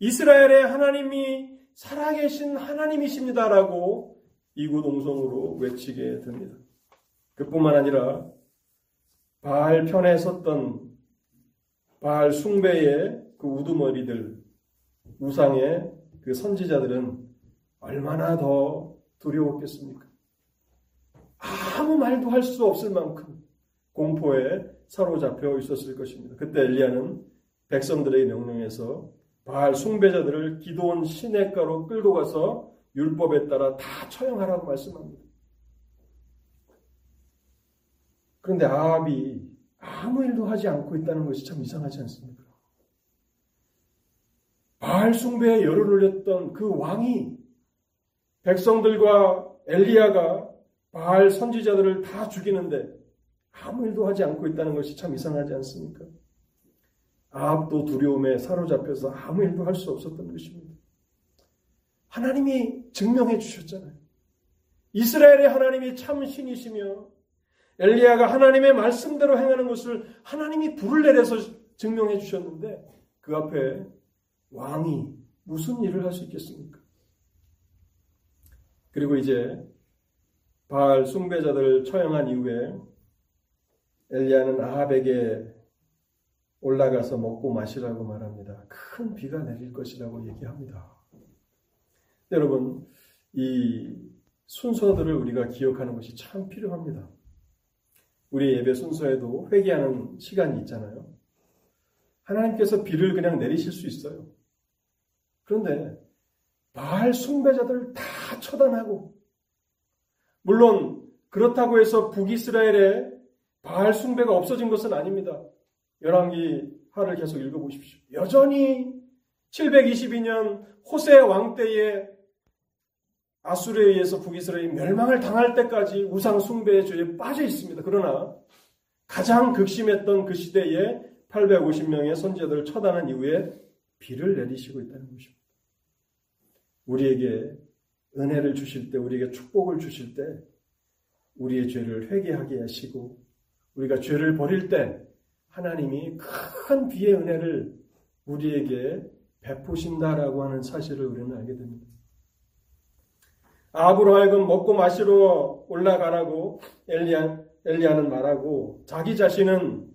[SPEAKER 1] 이스라엘의 하나님이 살아계신 하나님이십니다라고 이구동성으로 외치게 됩니다. 그뿐만 아니라 바알 편에 섰던 바알 숭배의 그 우두머리들 우상의 그 선지자들은 얼마나 더 두려웠겠습니까? 아무 말도 할 수 없을 만큼 공포에 사로잡혀 있었을 것입니다. 그때 엘리야는 백성들의 명령에서 바알 숭배자들을 기도원 시내가로 끌고 가서 율법에 따라 다 처형하라고 말씀합니다. 그런데 아합이 아무 일도 하지 않고 있다는 것이 참 이상하지 않습니까? 바알 숭배에 열을 올렸던 그 왕이 백성들과 엘리야가 바알 선지자들을 다 죽이는데 아무 일도 하지 않고 있다는 것이 참 이상하지 않습니까? 아합도 두려움에 사로잡혀서 아무 일도 할 수 없었던 것입니다. 하나님이 증명해 주셨잖아요. 이스라엘의 하나님이 참 신이시며 엘리야가 하나님의 말씀대로 행하는 것을 하나님이 불을 내려서 증명해 주셨는데 그 앞에 왕이 무슨 일을 할 수 있겠습니까? 그리고 이제 바알 숭배자들을 처형한 이후에 엘리야는 아합에게 올라가서 먹고 마시라고 말합니다. 큰 비가 내릴 것이라고 얘기합니다. 여러분, 이 순서들을 우리가 기억하는 것이 참 필요합니다. 우리 예배 순서에도 회개하는 시간이 있잖아요. 하나님께서 비를 그냥 내리실 수 있어요. 그런데 바알 숭배자들을 다 처단하고 물론 그렇다고 해서 북이스라엘에 바알 숭배가 없어진 것은 아닙니다. 열왕기 하를 계속 읽어보십시오. 여전히 722년 호세 왕 때에 아수르에 의해서 북이스라엘이 멸망을 당할 때까지 우상 숭배의 죄에 빠져 있습니다. 그러나 가장 극심했던 그 시대에 850명의 선제들을 처단한 이후에 비를 내리시고 있다는 것입니다. 우리에게 은혜를 주실 때, 우리에게 축복을 주실 때, 우리의 죄를 회개하게 하시고, 우리가 죄를 버릴 때, 하나님이 큰 비의 은혜를 우리에게 베푸신다라고 하는 사실을 우리는 알게 됩니다. 아브로 하여금 먹고 마시러 올라가라고 엘리야, 엘리야는 말하고 자기 자신은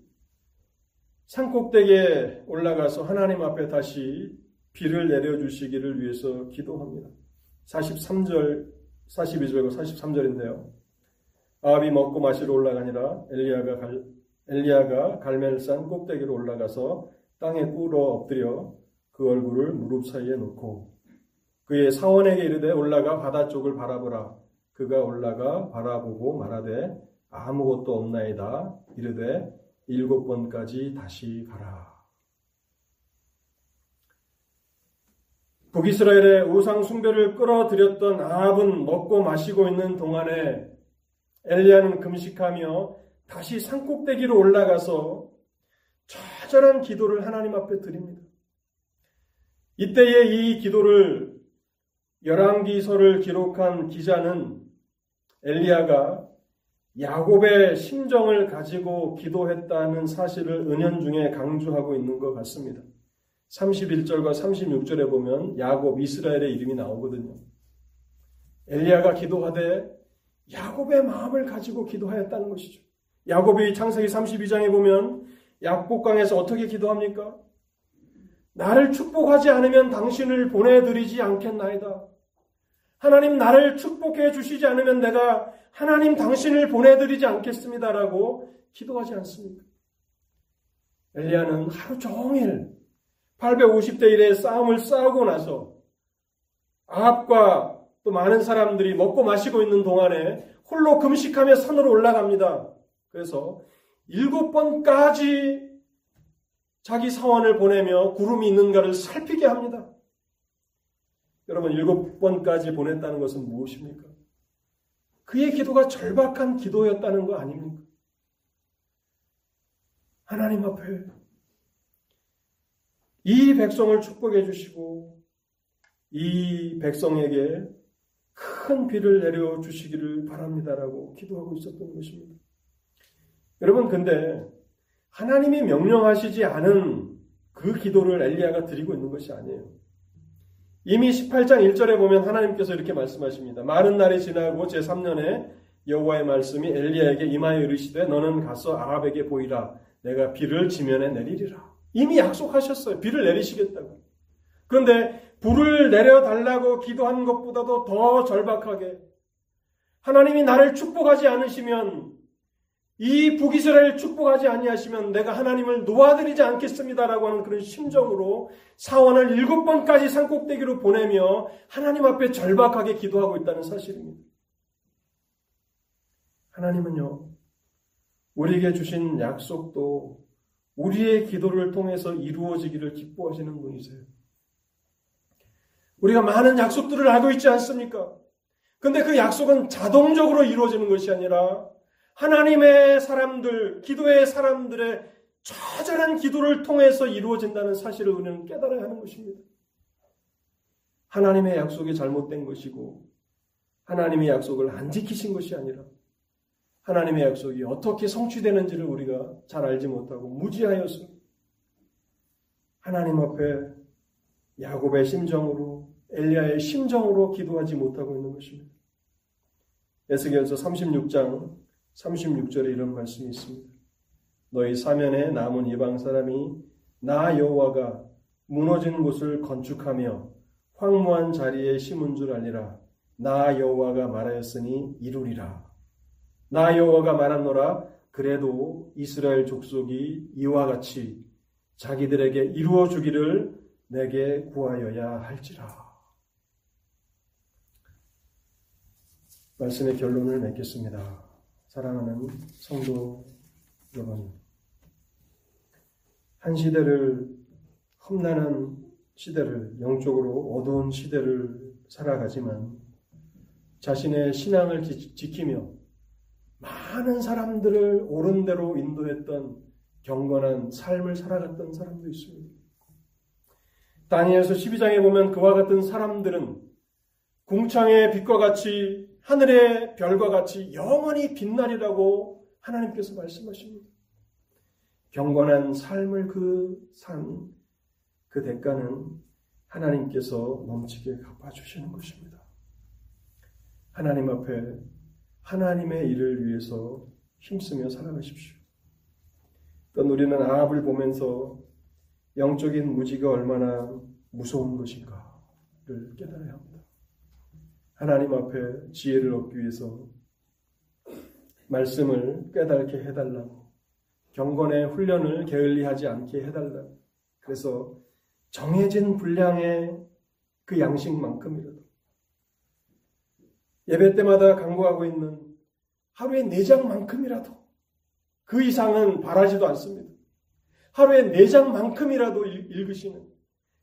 [SPEAKER 1] 산꼭대기에 올라가서 하나님 앞에 다시 비를 내려주시기를 위해서 기도합니다. 43절, 42절과 43절인데요. 아합이 먹고 마시러 올라가니라 엘리야가 갈, 엘리야가 갈멜산 꼭대기로 올라가서 땅에 꿇어 엎드려 그 얼굴을 무릎 사이에 놓고 그의 사원에게 이르되 올라가 바다 쪽을 바라보라. 그가 올라가 바라보고 말하되 아무것도 없나이다. 이르되 일곱 번까지 다시 가라. 북이스라엘의 우상 숭배를 끌어들였던 아합은 먹고 마시고 있는 동안에 엘리야는 금식하며 다시 산꼭대기로 올라가서 처절한 기도를 하나님 앞에 드립니다. 이때에 이 기도를 열왕기서를 기록한 기자는 엘리야가 야곱의 심정을 가지고 기도했다는 사실을 은연중에 강조하고 있는 것 같습니다. 31절과 36절에 보면 야곱 이스라엘의 이름이 나오거든요. 엘리야가 기도하되 야곱의 마음을 가지고 기도하였다는 것이죠. 야곱이 창세기 32장에 보면 약복강에서 어떻게 기도합니까? 나를 축복하지 않으면 당신을 보내드리지 않겠나이다. 하나님 나를 축복해 주시지 않으면 내가 하나님 당신을 보내드리지 않겠습니다라고 기도하지 않습니까? 엘리야는 하루 종일 850대 1의 싸움을 싸우고 나서 아합과 또 많은 사람들이 먹고 마시고 있는 동안에 홀로 금식하며 산으로 올라갑니다. 그래서 일곱 번까지 자기 사원을 보내며 구름이 있는가를 살피게 합니다. 여러분, 일곱 번까지 보냈다는 것은 무엇입니까? 그의 기도가 절박한 기도였다는 거 아닙니까? 하나님 앞에 이 백성을 축복해 주시고 이 백성에게 큰 비를 내려 주시기를 바랍니다라고 기도하고 있었던 것입니다. 여러분 근데 하나님이 명령하시지 않은 그 기도를 엘리야가 드리고 있는 것이 아니에요. 이미 18장 1절에 보면 하나님께서 이렇게 말씀하십니다. 많은 날이 지나고 제3년에 여호와의 말씀이 엘리야에게 임하여 이르시되 너는 가서 아합에게 보이라 내가 비를 지면에 내리리라. 이미 약속하셨어요. 비를 내리시겠다고. 그런데 불을 내려달라고 기도한 것보다도 더 절박하게 하나님이 나를 축복하지 않으시면 이 북이스라엘 축복하지 아니하시면 내가 하나님을 놓아드리지 않겠습니다라고 하는 그런 심정으로 사원을 일곱 번까지 산꼭대기로 보내며 하나님 앞에 절박하게 기도하고 있다는 사실입니다. 하나님은요, 우리에게 주신 약속도 우리의 기도를 통해서 이루어지기를 기뻐하시는 분이세요. 우리가 많은 약속들을 알고 있지 않습니까? 근데 그 약속은 자동적으로 이루어지는 것이 아니라 하나님의 사람들, 기도의 사람들의 처절한 기도를 통해서 이루어진다는 사실을 우리는 깨달아야 하는 것입니다. 하나님의 약속이 잘못된 것이고 하나님의 약속을 안 지키신 것이 아니라 하나님의 약속이 어떻게 성취되는지를 우리가 잘 알지 못하고 무지하여서 하나님 앞에 야곱의 심정으로 엘리야의 심정으로 기도하지 못하고 있는 것입니다. 에스겔서 36장 36절에 이런 말씀이 있습니다. 너희 사면에 남은 이방 사람이 나 여호와가 무너진 곳을 건축하며 황무한 자리에 심은 줄 알리라. 나 여호와가 말하였으니 이루리라. 나 여호와가 말하노라 그래도 이스라엘 족속이 이와 같이 자기들에게 이루어 주기를 내게 구하여야 할지라. 말씀의 결론을 맺겠습니다. 사랑하는 성도 여러분. 한 시대를 험난한 시대를 영적으로 어두운 시대를 살아가지만 자신의 신앙을 지키며 많은 사람들을 옳은 대로 인도했던 경건한 삶을 살아갔던 사람도 있습니다. 다니엘서 12장에 보면 그와 같은 사람들은 궁창의 빛과 같이 하늘의 별과 같이 영원히 빛나리라고 하나님께서 말씀하십니다. 경건한 삶을 그 산, 그 대가는 하나님께서 넘치게 갚아주시는 것입니다. 하나님 앞에 하나님의 일을 위해서 힘쓰며 살아가십시오. 또 우리는 아합을 보면서 영적인 무지가 얼마나 무서운 것인가를 깨달아야 합니다. 하나님 앞에 지혜를 얻기 위해서 말씀을 깨닫게 해달라고 경건의 훈련을 게을리하지 않게 해달라고 그래서 정해진 분량의 그 양식만큼이라도 예배 때마다 강구하고 있는 하루에 네 장만큼이라도 그 이상은 바라지도 않습니다. 하루에 네 장만큼이라도 읽으시는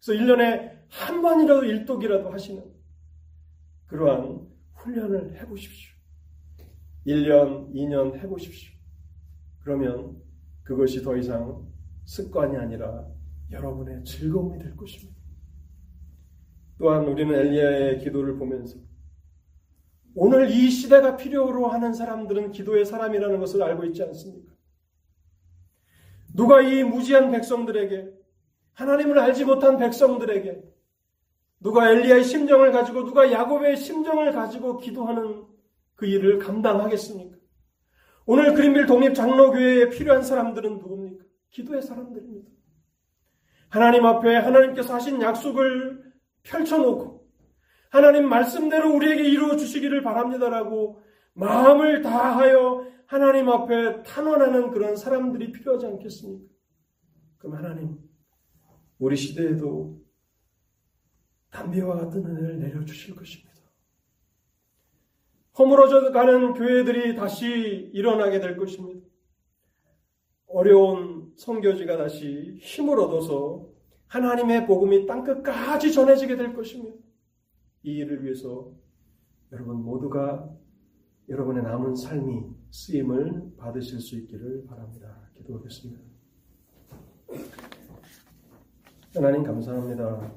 [SPEAKER 1] 그래서 1년에 한 번이라도 일독이라도 하시는 그러한 훈련을 해보십시오. 1년, 2년 해보십시오. 그러면 그것이 더 이상 습관이 아니라 여러분의 즐거움이 될 것입니다. 또한 우리는 엘리야의 기도를 보면서 오늘 이 시대가 필요로 하는 사람들은 기도의 사람이라는 것을 알고 있지 않습니까? 누가 이 무지한 백성들에게 하나님을 알지 못한 백성들에게 누가 엘리야의 심정을 가지고 누가 야곱의 심정을 가지고 기도하는 그 일을 감당하겠습니까? 오늘 그린빌 독립 장로교회에 필요한 사람들은 누굽니까? 기도의 사람들입니다. 하나님 앞에 하나님께서 하신 약속을 펼쳐놓고 하나님 말씀대로 우리에게 이루어 주시기를 바랍니다라고 마음을 다하여 하나님 앞에 탄원하는 그런 사람들이 필요하지 않겠습니까? 그럼 하나님, 우리 시대에도 담비와 같은 은혜를 내려주실 것입니다. 허물어져 가는 교회들이 다시 일어나게 될 것입니다. 어려운 선교지가 다시 힘을 얻어서 하나님의 복음이 땅끝까지 전해지게 될 것입니다. 이 일을 위해서 여러분 모두가 여러분의 남은 삶이 쓰임을 받으실 수 있기를 바랍니다. 기도하겠습니다. 하나님 감사합니다.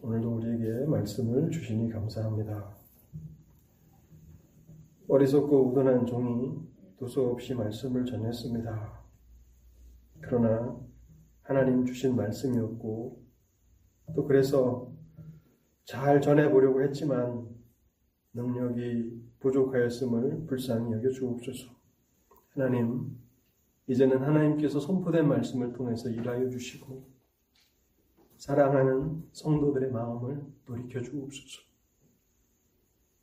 [SPEAKER 1] 오늘도 우리에게 말씀을 주시니 감사합니다. 어리석고 우둔한 종이 도서 없이 말씀을 전했습니다. 그러나 하나님 주신 말씀이었고 또 그래서 잘 전해보려고 했지만 능력이 부족하였음을 불쌍히 여겨 주옵소서. 하나님, 이제는 하나님께서 선포된 말씀을 통해서 일하여 주시고 사랑하는 성도들의 마음을 돌이켜 주옵소서.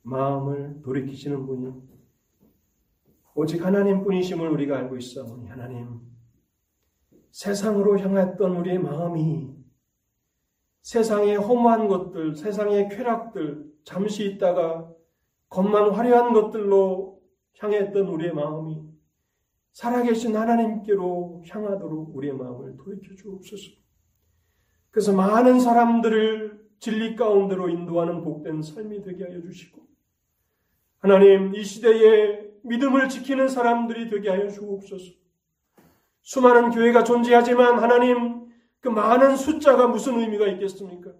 [SPEAKER 1] 마음을 돌이키시는 분이 오직 하나님 뿐이심을 우리가 알고 있사오니 하나님 세상으로 향했던 우리의 마음이 세상의 허무한 것들, 세상의 쾌락들, 잠시 있다가 겉만 화려한 것들로 향했던 우리의 마음이 살아계신 하나님께로 향하도록 우리의 마음을 돌이켜 주옵소서. 그래서 많은 사람들을 진리 가운데로 인도하는 복된 삶이 되게 하여 주시고, 하나님, 이 시대에 믿음을 지키는 사람들이 되게 하여 주옵소서. 수많은 교회가 존재하지만 하나님, 그 많은 숫자가 무슨 의미가 있겠습니까?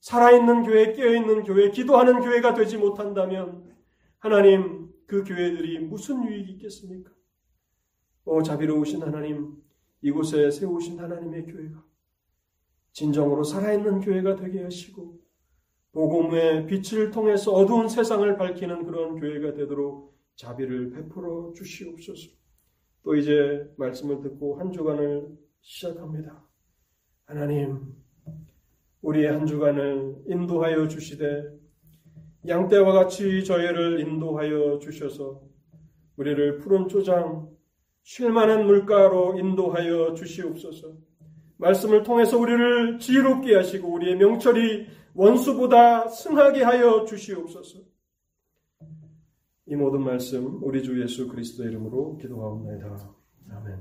[SPEAKER 1] 살아있는 교회, 깨어있는 교회, 기도하는 교회가 되지 못한다면 하나님 그 교회들이 무슨 유익이 있겠습니까? 오 자비로우신 하나님 이곳에 세우신 하나님의 교회가 진정으로 살아있는 교회가 되게 하시고 복음의 빛을 통해서 어두운 세상을 밝히는 그런 교회가 되도록 자비를 베풀어 주시옵소서. 또 이제 말씀을 듣고 한 주간을 시작합니다. 하나님 우리의 한 주간을 인도하여 주시되 양떼와 같이 저희를 인도하여 주셔서 우리를 푸른 초장 쉴만한 물가로 인도하여 주시옵소서. 말씀을 통해서 우리를 지혜롭게 하시고 우리의 명철이 원수보다 승하게 하여 주시옵소서. 이 모든 말씀 우리 주 예수 그리스도 이름으로 기도하옵나이다. 아멘.